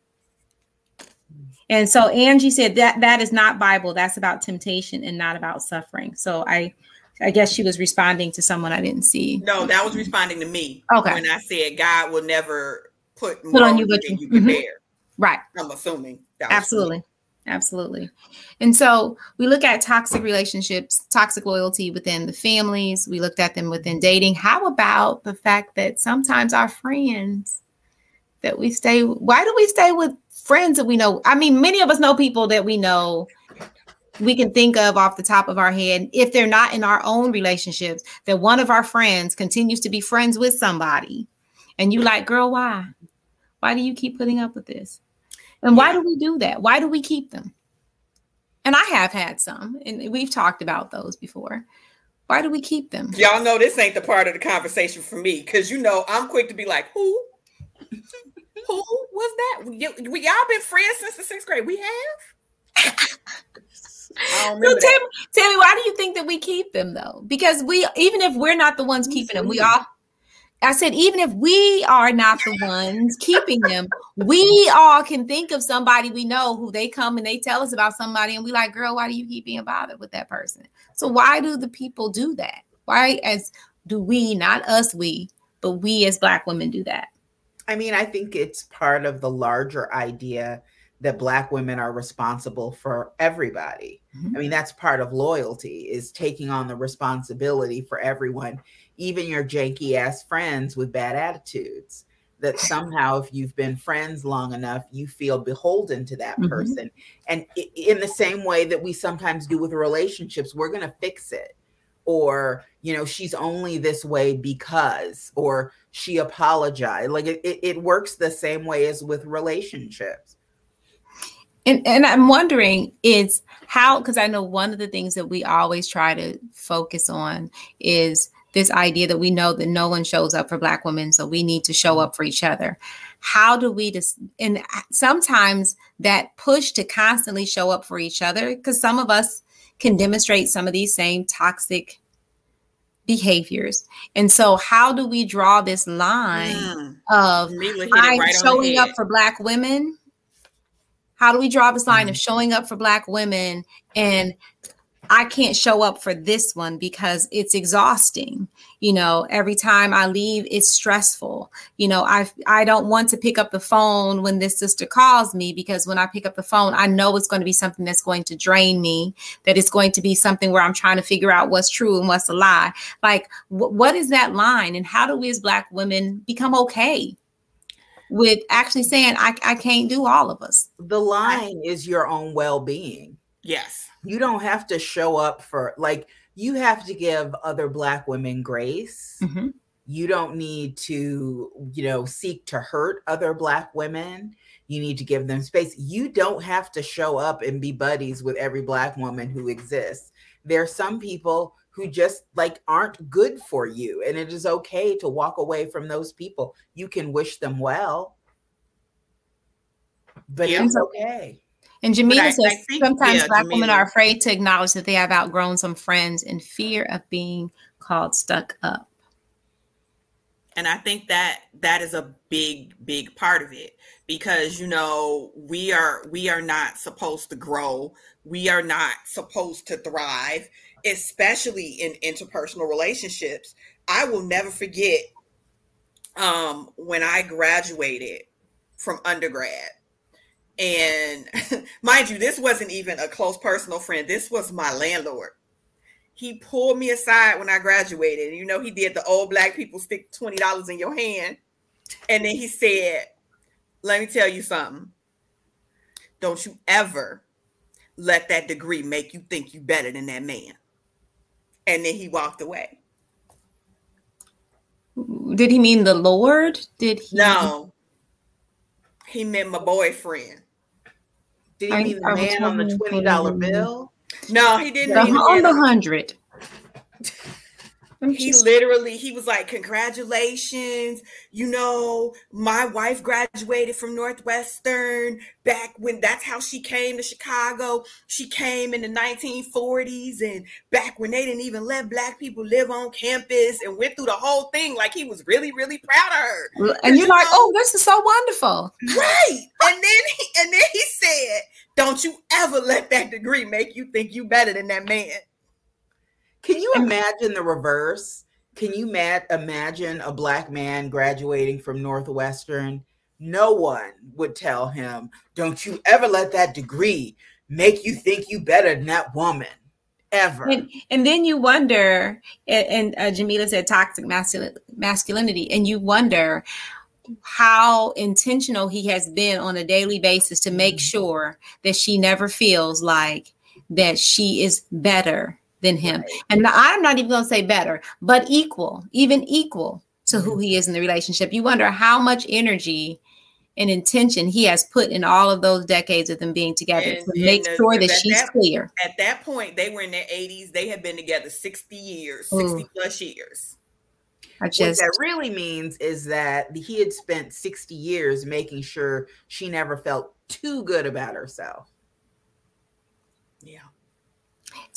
And so Angie said that that is not Bible. That's about temptation and not about suffering. So I I guess she was responding to someone I didn't see. No, that was responding to me. Okay. When I said God will never put, put on you what you, you can mm-hmm. bear. Right. I'm assuming. Absolutely. Absolutely. And so we look at toxic relationships, toxic loyalty within the families. We looked at them within dating. How about the fact that sometimes our friends that we stay, why do we stay with friends that we know? I mean, many of us know people that we know we can think of off the top of our head if they're not in our own relationships that one of our friends continues to be friends with somebody. And you like girl why? Why do you keep putting up with this? And why do we do that? Why do we keep them? And i have had some and we've talked about those before. Why do we keep them? Y'all know this ain't the part of the conversation for me because you know i'm quick to be like who? Who was that? We, y'all been friends since the sixth grade. We have so tell, tell me, why do you think that we keep them though? Because we, even if we're not the ones keeping them, we all. I said, even if we are not the ones keeping them, we all can think of somebody we know who they come and they tell us about somebody, and we like, girl, why do you keep being bothered with that person? So why do the people do that? Why, as do we, not us, we, but we as black women do that? I mean, I think it's part of the larger idea that black women are responsible for everybody. Mm-hmm. I mean, that's part of loyalty is taking on the responsibility for everyone, even your janky ass friends with bad attitudes. That somehow, if you've been friends long enough, you feel beholden to that mm-hmm. person. And in the same way that we sometimes do with relationships, we're going to fix it. Or, you know, she's only this way because, or she apologized. Like it, it, it works the same way as with relationships and and I'm wondering is how because I know one of the things that we always try to focus on is this idea that we know that no one shows up for black women so we need to show up for each other. How do we just and sometimes that push to constantly show up for each other because some of us can demonstrate some of these same toxic behaviors. And so how do we draw this line mm. of i'm right showing up for black women how do we draw this line mm-hmm. of showing up for Black women and I can't show up for this one because it's exhausting. You know, every time I leave, it's stressful. You know, I I don't want to pick up the phone when this sister calls me because when I pick up the phone, I know it's going to be something that's going to drain me. That it's going to be something where I'm trying to figure out what's true and what's a lie. Like, wh- what is that line, and how do we as Black women become okay with actually saying I, I can't do all of us. The line is your own well-being. Yes. You don't have to show up for like you have to give other black women grace. Mm-hmm. You don't need to, you know, seek to hurt other black women. You need to give them space. You don't have to show up and be buddies with every black woman who exists. There are some people who just like aren't good for you and it is okay to walk away from those people you can wish them well but yeah. it's okay and Jamila says think, sometimes yeah, black Jamila. women are afraid to acknowledge that they have outgrown some friends in fear of being called stuck up. And I think that that is a big, big part of it because you know we are we are not supposed to grow, we are not supposed to thrive, especially in interpersonal relationships. I will never forget um, when I graduated from undergrad. And mind you, this wasn't even a close personal friend. This was my landlord. He pulled me aside when I graduated. You know, he did the old black people stick $20 in your hand. And then he said, Let me tell you something. Don't you ever let that degree make you think you better than that man and then he walked away. Did he mean the Lord? Did he? No, he meant my boyfriend. Did he mean the man on the twenty dollar bill? No, he didn't. The, on the hundred. he literally he was like congratulations you know my wife graduated from northwestern back when that's how she came to chicago. She came in the 1940s and back when they didn't even let black people live on campus and went through the whole thing like he was really really proud of her. And you're like oh this is so wonderful. Right. And then he, and then he said don't you ever let that degree make you think you better than that man can you imagine the reverse? Can you mad- imagine a black man graduating from Northwestern? No one would tell him, Don't you ever let that degree make you think you better than that woman. Ever. And, and then you wonder, and, and uh, Jamila said toxic masculinity, and you wonder how intentional he has been on a daily basis to make mm-hmm. sure that she never feels like that she is better than him. Right. And I'm not even going to say better, but equal, even equal to who mm-hmm. he is in the relationship. You wonder how much energy and intention he has put in all of those decades of them being together and, to make the, sure that she's that, clear. At that point, they were in their 80s. They had been together 60 years, mm. 60 Ooh. plus years. Just, what that really means is that he had spent 60 years making sure she never felt too good about herself. Yeah.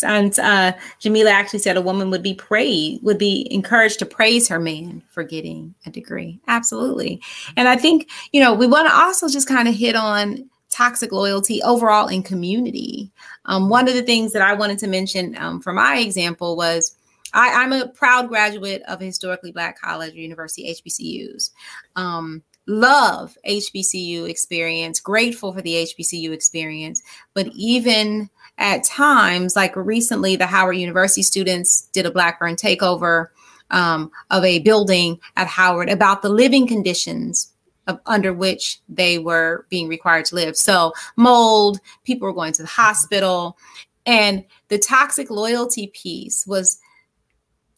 And uh, Jamila actually said a woman would be praised, would be encouraged to praise her man for getting a degree. Absolutely. And I think, you know, we want to also just kind of hit on toxic loyalty overall in community. Um, one of the things that I wanted to mention um, for my example was I, am a proud graduate of a historically Black college or university, HBCUs. Um, love HBCU experience, grateful for the HBCU experience, but even at times, like recently, the Howard University students did a Blackburn takeover um, of a building at Howard about the living conditions of, under which they were being required to live. So, mold, people were going to the hospital. And the toxic loyalty piece was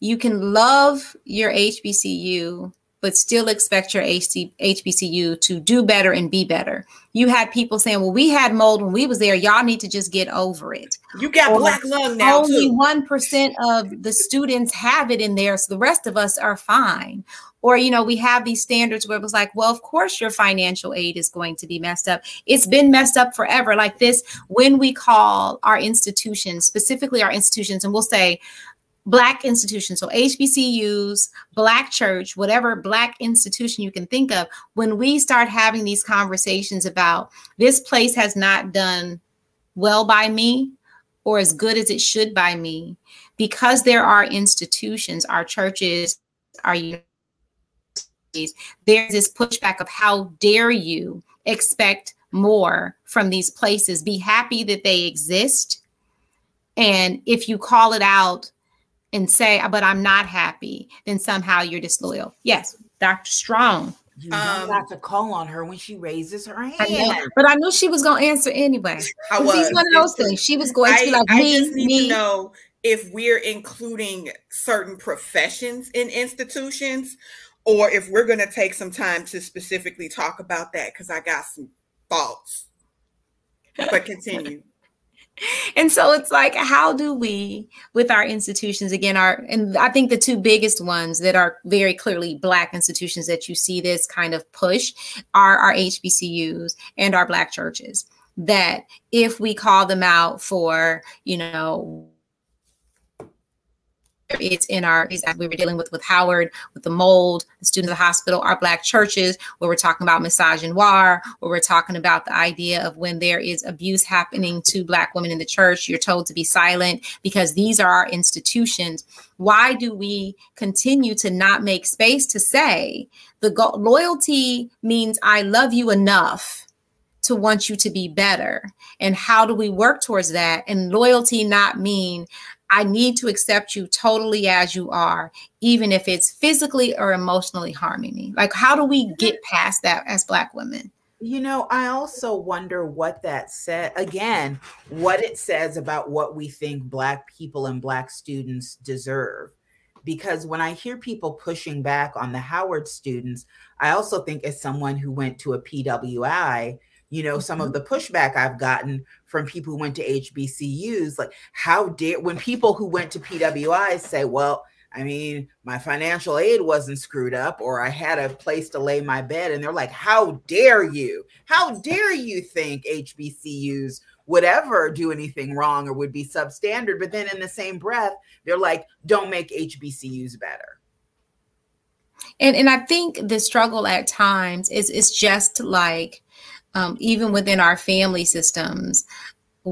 you can love your HBCU but still expect your HC, HBCU to do better and be better. You had people saying, "Well, we had mold when we was there. Y'all need to just get over it." You got or black lung now. Only one percent of the students have it in there, so the rest of us are fine. Or you know, we have these standards where it was like, "Well, of course your financial aid is going to be messed up. It's been messed up forever." Like this, when we call our institutions, specifically our institutions, and we'll say, black institutions so hbcus black church whatever black institution you can think of when we start having these conversations about this place has not done well by me or as good as it should by me because there are institutions our churches our universities there's this pushback of how dare you expect more from these places. Be happy that they exist. And if you call it out and say, but I'm not happy, then somehow you're disloyal. Yes, Dr. Strong. You um, have to call on her when she raises her hand. I but I knew she was going to answer anyway. I was. She's one of those things. She was going I, to be like, I me, just need me. to know if we're including certain professions in institutions or if we're going to take some time to specifically talk about that because I got some thoughts. But continue and so it's like how do we with our institutions again our and i think the two biggest ones that are very clearly black institutions that you see this kind of push are our hbcus and our black churches that if we call them out for you know it's in our we were dealing with with Howard with the mold, the student of the hospital, our black churches, where we're talking about misogynoir, where we're talking about the idea of when there is abuse happening to black women in the church, you're told to be silent because these are our institutions. Why do we continue to not make space to say the go- loyalty means I love you enough to want you to be better? And how do we work towards that? And loyalty not mean I need to accept you totally as you are, even if it's physically or emotionally harming me. Like, how do we get mm-hmm. past that as Black women? You know, I also wonder what that said again, what it says about what we think Black people and Black students deserve. Because when I hear people pushing back on the Howard students, I also think, as someone who went to a PWI, you know, some of mm-hmm. the pushback I've gotten from people who went to HBCUs, like how dare when people who went to PWI say, well, I mean, my financial aid wasn't screwed up, or I had a place to lay my bed. And they're like, How dare you? How dare you think HBCUs would ever do anything wrong or would be substandard? But then in the same breath, they're like, Don't make HBCUs better. And, and I think the struggle at times is, is just like, um, even within our family systems,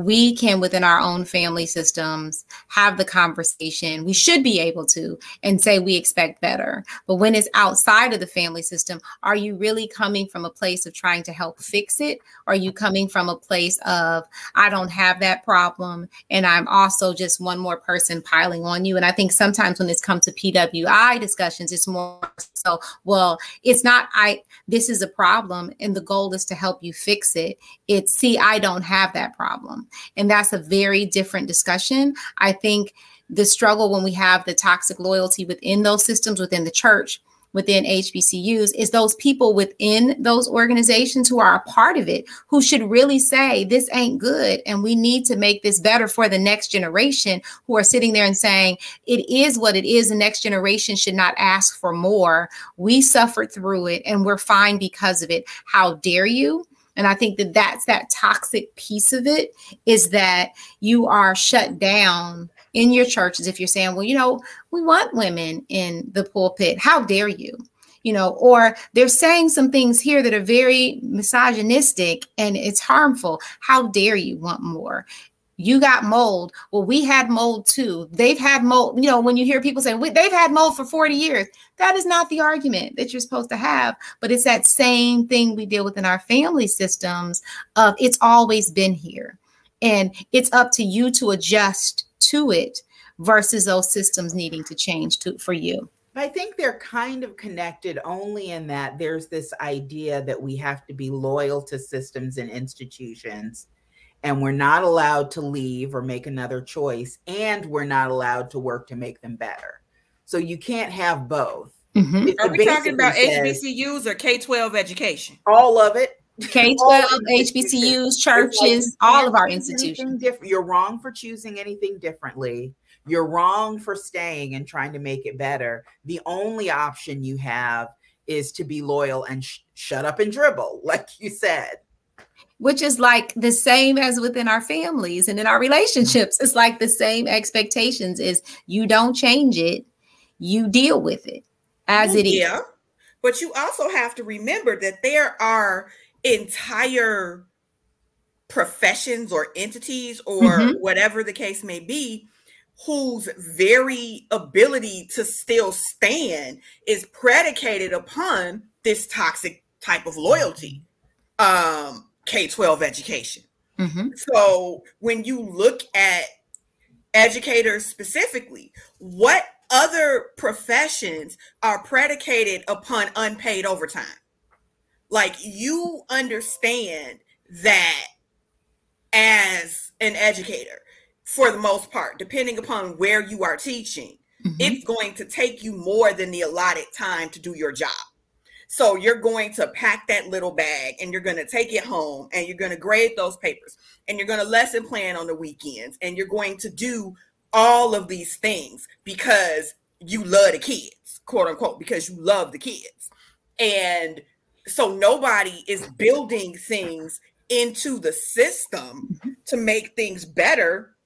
we can within our own family systems have the conversation. We should be able to and say we expect better. But when it's outside of the family system are you really coming from a place of trying to help fix it? Are you coming from a place of i don't have that problem and i'm also just one more person piling on you? And i think sometimes when it's come to pwi discussions it's more so well it's not i this is a problem and the goal is to help you fix it. It's see i don't have that problem and that's a very different discussion. I think the struggle when we have the toxic loyalty within those systems, within the church, within HBCUs is those people within those organizations who are a part of it who should really say this ain't good and we need to make this better for the next generation who are sitting there and saying it is what it is the next generation should not ask for more we suffered through it and we're fine because of it how dare you and I think that that's that toxic piece of it is that you are shut down in your churches if you're saying, well, you know, we want women in the pulpit. How dare you? You know, or they're saying some things here that are very misogynistic and it's harmful. How dare you want more? You got mold. Well, we had mold too. They've had mold. You know, when you hear people say they've had mold for 40 years, that is not the argument that you're supposed to have. But it's that same thing we deal with in our family systems of it's always been here. And it's up to you to adjust to it versus those systems needing to change to for you. I think they're kind of connected only in that there's this idea that we have to be loyal to systems and institutions and we're not allowed to leave or make another choice and we're not allowed to work to make them better. So you can't have both. Mm-hmm. are we talking about says, hbcus or k-12 education? All of it. K-12 hbcus churches like, all of our institutions. you're wrong for choosing anything differently. You're wrong for staying and trying to make it better. The only option you have is to be loyal and sh- shut up and dribble like you said which is like the same as within our families and in our relationships. It's like the same expectations is you don't change it, you deal with it as it yeah. is. But you also have to remember that there are entire professions or entities or mm-hmm. whatever the case may be whose very ability to still stand is predicated upon this toxic type of loyalty. Um, K 12 education. Mm-hmm. So when you look at educators specifically, what other professions are predicated upon unpaid overtime? Like you understand that as an educator, for the most part, depending upon where you are teaching, mm-hmm. it's going to take you more than the allotted time to do your job. So you're going to pack that little bag and you're going to take it home and you're going to grade those papers and you're going to lesson plan on the weekends and you're going to do all of these things because you love the kids, quote unquote, because you love the kids. And so nobody is building things into the system to make things better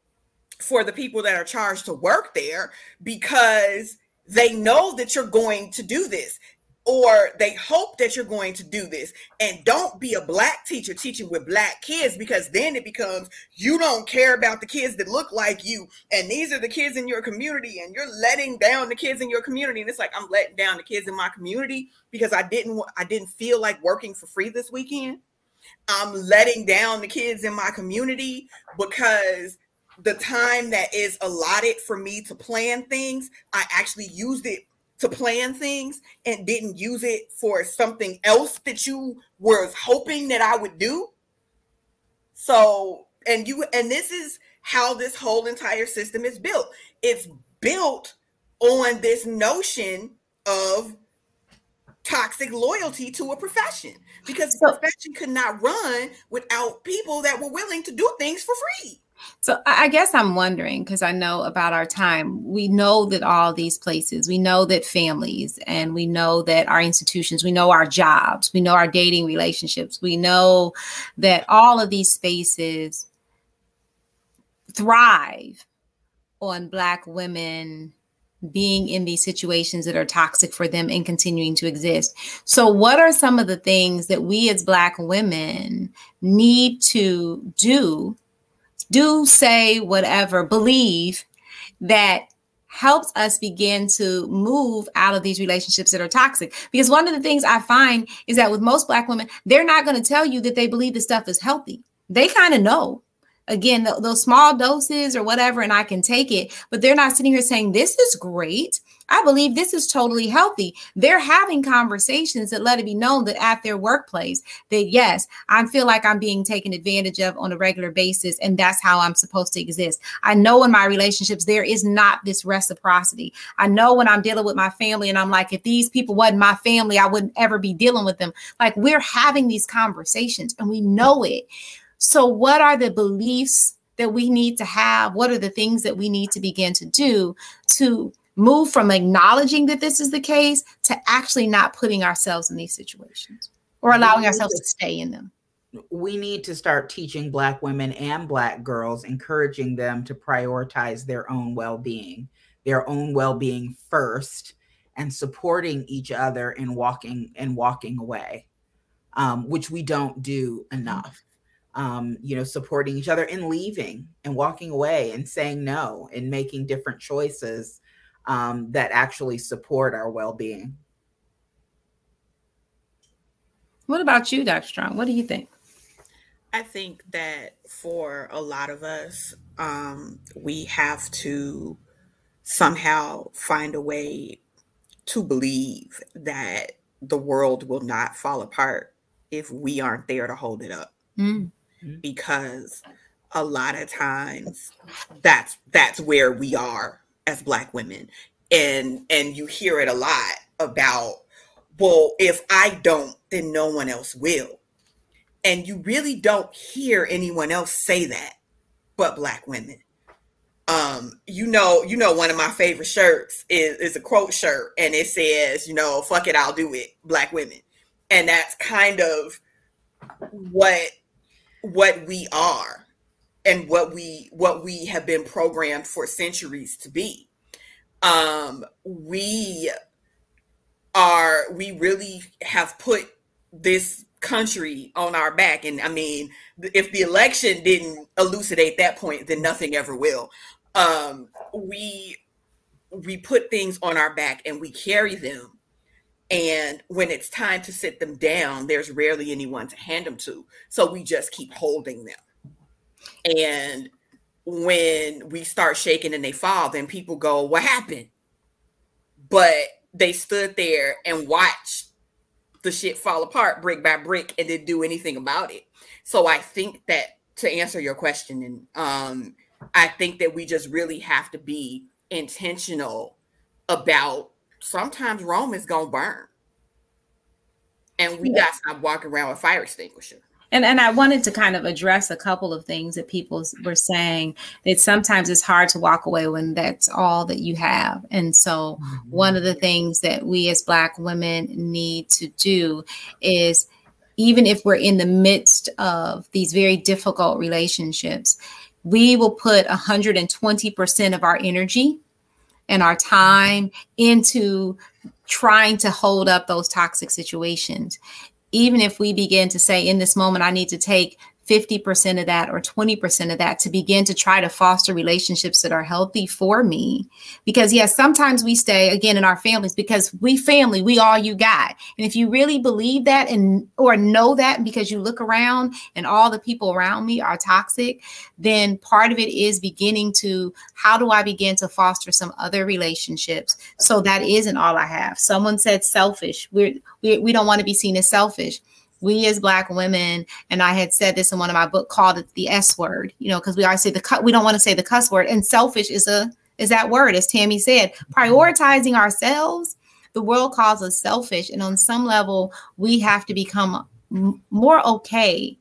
for the people that are charged to work there because they know that you're going to do this or they hope that you're going to do this. And don't be a black teacher teaching with black kids because then it becomes you don't care about the kids that look like you. And these are the kids in your community and you're letting down the kids in your community. And it's like i'm letting down the kids in my community because i didn't i didn't feel like working for free this weekend. I'm letting down the kids in my community because the time that is allotted for me to plan things i actually used it to plan things and didn't use it for something else that you were hoping that I would do. So, and you, and this is how this whole entire system is built. It's built on this notion of toxic loyalty to a profession because the profession could not run without people that were willing to do things for free. So I guess I'm wondering because I know about our time. We know that all these places, we know that families, and we know that our institutions, we know our jobs, we know our dating relationships, we know that all of these spaces thrive on Black women being in these situations that are toxic for them and continuing to exist. So, what are some of the things that we as Black women need to do do say whatever, believe that helps us begin to move out of these relationships that are toxic. Because one of the things I find is that with most Black women, they're not going to tell you that they believe the stuff is healthy. They kind of know again th- those small doses or whatever and i can take it but they're not sitting here saying this is great i believe this is totally healthy. They're having conversations that let it be known that at their workplace that yes i feel like i'm being taken advantage of on a regular basis and that's how i'm supposed to exist. I know in my relationships there is not this reciprocity. I know when i'm dealing with my family and i'm like if these people wasn't my family i wouldn't ever be dealing with them. Like we're having these conversations and we know it. So, what are the beliefs that we need to have? What are the things that we need to begin to do to move from acknowledging that this is the case to actually not putting ourselves in these situations or allowing ourselves to stay in them? We need to start teaching Black women and Black girls, encouraging them to prioritize their own well being, their own well being first, and supporting each other in walking and walking away, um, which we don't do enough um, you know, supporting each other in leaving and walking away and saying no and making different choices um, that actually support our well being. What about you, Dr. Strong? What do you think? I think that for a lot of us, um, we have to somehow find a way to believe that the world will not fall apart if we aren't there to hold it up. Mm. Mm-hmm. because a lot of times that's that's where we are as black women and and you hear it a lot about well if i don't then no one else will. And you really don't hear anyone else say that but black women. Um you know you know one of my favorite shirts is is a quote shirt and it says you know fuck it i'll do it black women. And that's kind of what what we are and what we what we have been programmed for centuries to be um we are we really have put this country on our back and i mean if the election didn't elucidate that point then nothing ever will um we we put things on our back and we carry them and when it's time to sit them down, there's rarely anyone to hand them to. So we just keep holding them. And when we start shaking and they fall, then people go, What happened? But they stood there and watched the shit fall apart brick by brick and didn't do anything about it. So I think that to answer your question, and um, I think that we just really have to be intentional about sometimes Rome is gonna burn. And we yeah. got to stop walking around with fire extinguisher. And and I wanted to kind of address a couple of things that people were saying that sometimes it's hard to walk away when that's all that you have. And so mm-hmm. one of the things that we as black women need to do is even if we're in the midst of these very difficult relationships, we will put 120% of our energy and our time into trying to hold up those toxic situations. Even if we begin to say, in this moment, I need to take 50% of that or 20% of that to begin to try to foster relationships that are healthy for me. Because, yes, sometimes we stay again in our families because we family, we all you got. And if you really believe that and or know that because you look around and all the people around me are toxic, then part of it is beginning to how do I begin to foster some other relationships so that isn't all I have. Someone said selfish. We're, we, we don't want to be seen as selfish we as black women and i had said this in one of my book called it the s word you know because we always say the cut we don't want to say the cuss word and selfish is a is that word as tammy said prioritizing ourselves the world calls us selfish and on some level we have to become m- more okay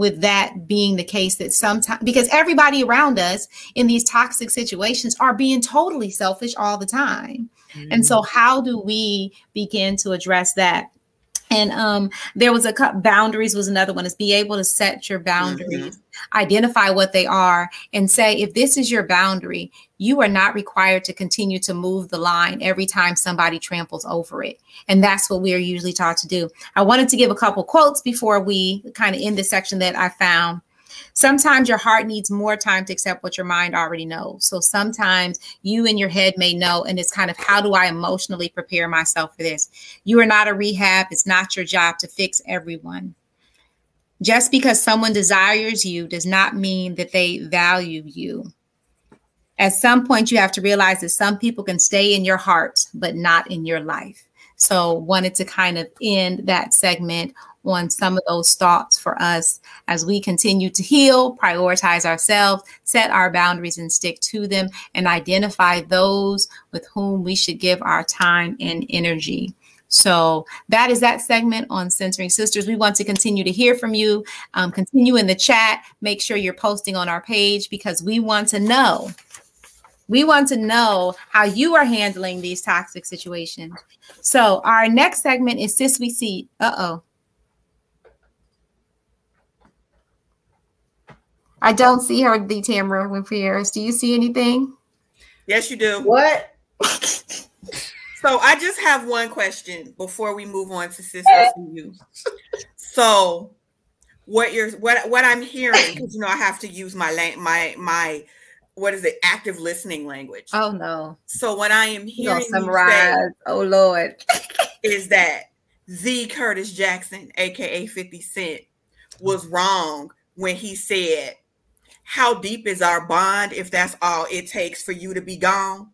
with that being the case that sometimes because everybody around us in these toxic situations are being totally selfish all the time. Mm-hmm. And so how do we begin to address that? And um, there was a boundaries was another one is be able to set your boundaries, mm-hmm. identify what they are, and say if this is your boundary, you are not required to continue to move the line every time somebody tramples over it. And that's what we are usually taught to do. I wanted to give a couple quotes before we kind of end this section that I found Sometimes your heart needs more time to accept what your mind already knows. So sometimes you in your head may know, and it's kind of how do I emotionally prepare myself for this? You are not a rehab, it's not your job to fix everyone. Just because someone desires you does not mean that they value you. At some point, you have to realize that some people can stay in your heart, but not in your life. So, wanted to kind of end that segment on some of those thoughts for us as we continue to heal, prioritize ourselves, set our boundaries and stick to them, and identify those with whom we should give our time and energy. So that is that segment on Centering Sisters. We want to continue to hear from you. Um, continue in the chat. Make sure you're posting on our page because we want to know. We want to know how you are handling these toxic situations. So our next segment is Sis We See. Uh oh. I don't see her, the Tamara Winfrey Do you see anything? Yes, you do. What? so I just have one question before we move on to sisters you. So what you're what what I'm hearing, because you know I have to use my my my what is it active listening language. Oh no. So when I am hearing summarize, say, oh Lord, is that the Curtis Jackson, aka 50 Cent, was wrong when he said how deep is our bond if that's all it takes for you to be gone?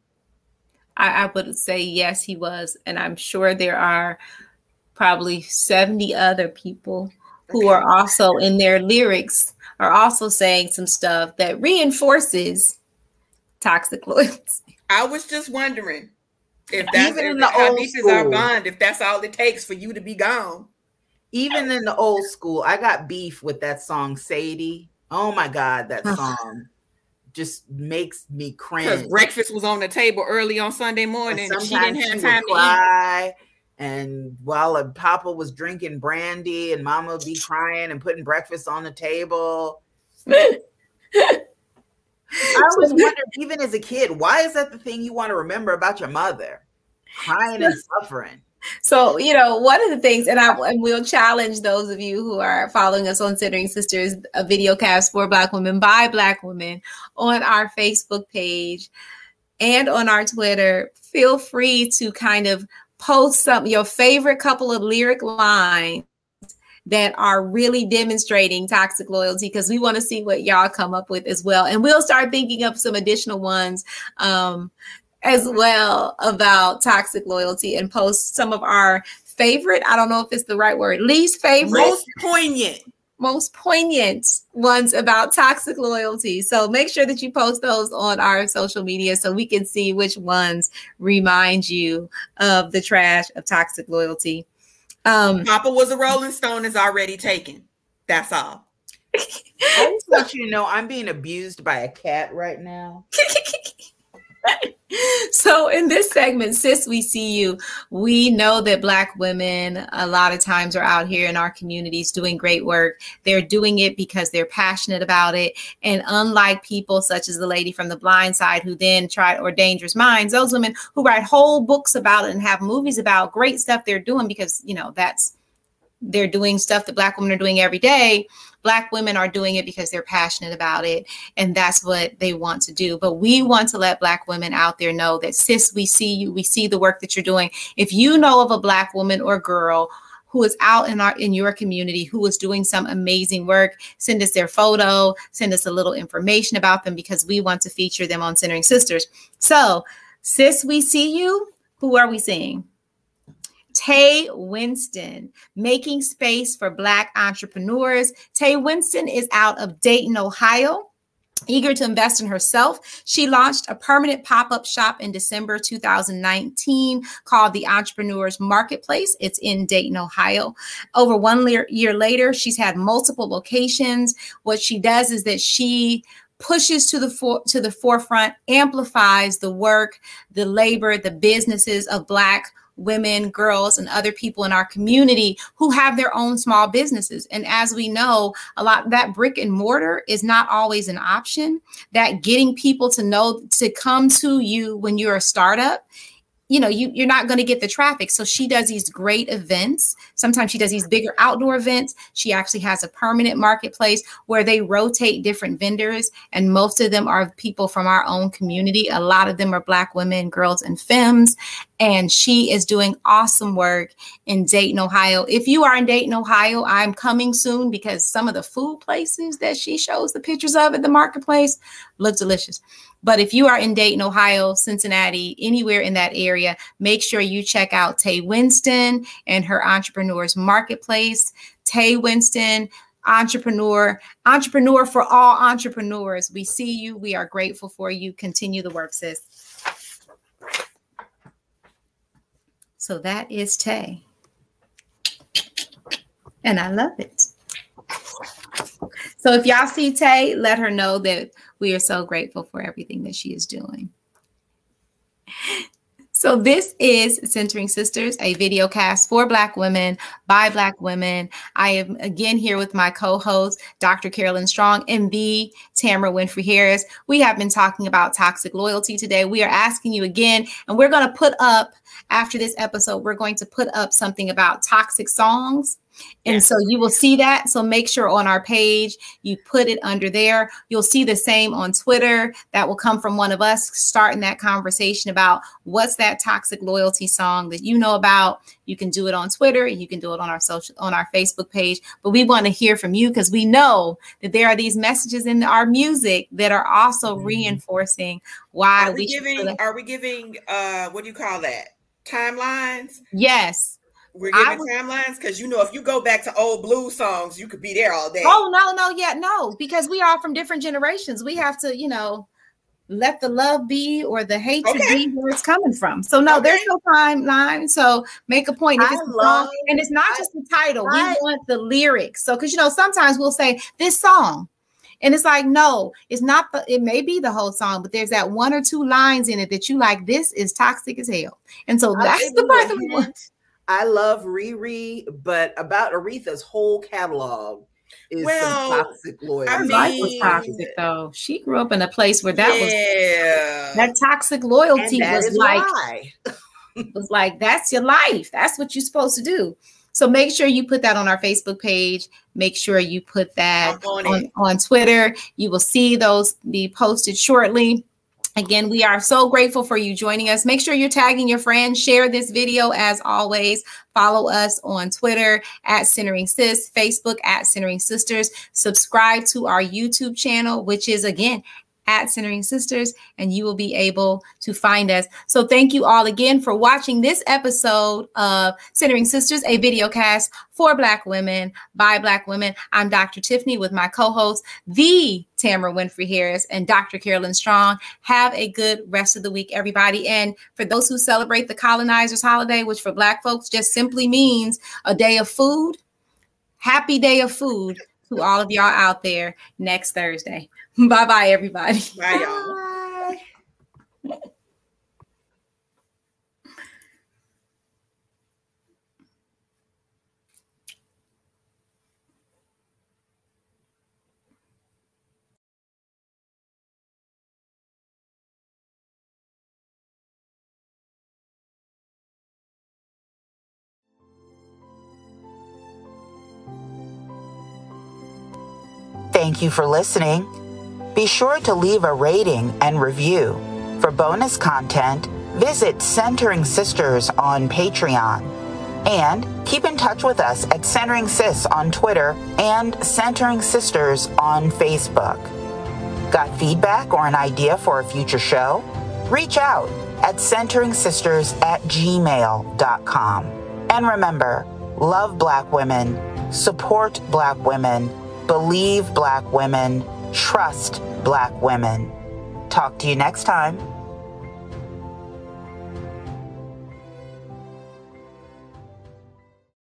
I, I would say yes, he was. And I'm sure there are probably 70 other people who okay. are also in their lyrics are also saying some stuff that reinforces toxic loyalty. I was just wondering if that's even in the how old school, our bond if that's all it takes for you to be gone. Even in the old school, I got beef with that song Sadie. Oh my God, that song just makes me cringe. Breakfast was on the table early on Sunday morning. And she didn't have she time to cry. Eat. And while a Papa was drinking brandy, and Mama would be crying and putting breakfast on the table. I was wondering, even as a kid, why is that the thing you want to remember about your mother? Crying and suffering so you know one of the things and i and we'll challenge those of you who are following us on centering sisters a video cast for black women by black women on our facebook page and on our twitter feel free to kind of post some your favorite couple of lyric lines that are really demonstrating toxic loyalty because we want to see what y'all come up with as well. And we'll start thinking of some additional ones um, as well about toxic loyalty and post some of our favorite, I don't know if it's the right word, least favorite, most poignant, most poignant ones about toxic loyalty. So make sure that you post those on our social media so we can see which ones remind you of the trash of toxic loyalty. Um, Papa was a Rolling Stone is already taken. That's all. I just want you to know I'm being abused by a cat right now. so in this segment sis we see you. We know that black women a lot of times are out here in our communities doing great work. They're doing it because they're passionate about it. And unlike people such as the lady from the blind side who then tried or dangerous minds those women who write whole books about it and have movies about great stuff they're doing because you know that's they're doing stuff that black women are doing every day Black women are doing it because they're passionate about it and that's what they want to do. But we want to let Black women out there know that, sis, we see you, we see the work that you're doing. If you know of a Black woman or girl, who is out in our in your community who is doing some amazing work send us their photo send us a little information about them because we want to feature them on centering sisters so sis we see you who are we seeing Tay Winston, making space for Black entrepreneurs. Tay Winston is out of Dayton, Ohio. Eager to invest in herself, she launched a permanent pop up shop in December 2019 called the Entrepreneurs Marketplace. It's in Dayton, Ohio. Over one year later, she's had multiple locations. What she does is that she pushes to the for, to the forefront amplifies the work the labor the businesses of black women, girls, and other people in our community who have their own small businesses. And as we know, a lot that brick and mortar is not always an option. That getting people to know to come to you when you're a startup you know you, you're not going to get the traffic. So she does these great events. Sometimes she does these bigger outdoor events. She actually has a permanent marketplace where they rotate different vendors and most of them are people from our own community. A lot of them are black women girls and femmes and she is doing awesome work in Dayton, Ohio. If you are in Dayton, Ohio, I'm coming soon because some of the food places that she shows the pictures of at the marketplace look delicious. But if you are in Dayton, Ohio, Cincinnati, anywhere in that area, make sure you check out Tay Winston and her Entrepreneurs Marketplace. Tay Winston, entrepreneur, entrepreneur for all entrepreneurs. We see you. We are grateful for you. Continue the work, sis. So that is Tay. And I love it. So if y'all see Tay, let her know that we are so grateful for everything that she is doing. So, this is Centering Sisters, a video cast for Black women by Black women. I am again here with my co host, Dr. Carolyn Strong, and the Tamara Winfrey Harris. We have been talking about toxic loyalty today. We are asking you again, and we're going to put up after this episode, we're going to put up something about toxic songs and yes. so you will see that. So make sure on our page you put it under there. You'll see the same on Twitter. That will come from one of us starting that conversation about what's that toxic loyalty song that you know about. You can do it on Twitter, you can do it on our social on our Facebook page. But we want to hear from you because we know that there are these messages in our music that are also mm-hmm. reinforcing why are we, we giving are we giving uh what do you call that? Timelines? Yes we're giving was, timelines because you know if you go back to old blues songs, you could be there all day. Oh no, no, yeah, no, because we are from different generations. We have to, you know, let the love be or the hatred okay. be where it's coming from. So no, okay. there's no timeline. So make a point. If it's love, song, and it's not I, just the title. I, we want the lyrics. So because you know sometimes we'll say this song. And it's like, no, it's not the, it may be the whole song, but there's that one or two lines in it that you like, this is toxic as hell. And so that's the part that we want. I love Riri, but about Aretha's whole catalog is well, some toxic loyalty. Her life was toxic though. She grew up in a place where that yeah. was that toxic loyalty was like was like that's your life. That's what you're supposed to do. So make sure you put that on our Facebook page. Make sure you put that on, on, on Twitter. You will see those be posted shortly. Again, we are so grateful for you joining us. Make sure you're tagging your friends. Share this video as always. Follow us on Twitter at Centering Sis, Facebook at Centering Sisters. Subscribe to our YouTube channel, which is again at Centering Sisters, and you will be able to find us. So, thank you all again for watching this episode of Centering Sisters, a video cast for Black women by Black women. I'm Dr. Tiffany with my co host, the Tamara Winfrey Harris and Dr. Carolyn Strong. Have a good rest of the week, everybody. And for those who celebrate the colonizers holiday, which for Black folks just simply means a day of food, happy day of food to all of y'all out there next Thursday. Bye bye, everybody. Bye, y'all. Bye. Thank you for listening. Be sure to leave a rating and review. For bonus content, visit Centering Sisters on Patreon. And keep in touch with us at Centering Sis on Twitter and Centering Sisters on Facebook. Got feedback or an idea for a future show? Reach out at centeringsisters at gmail.com. And remember, love black women, support black women, believe black women, trust Black women. Talk to you next time.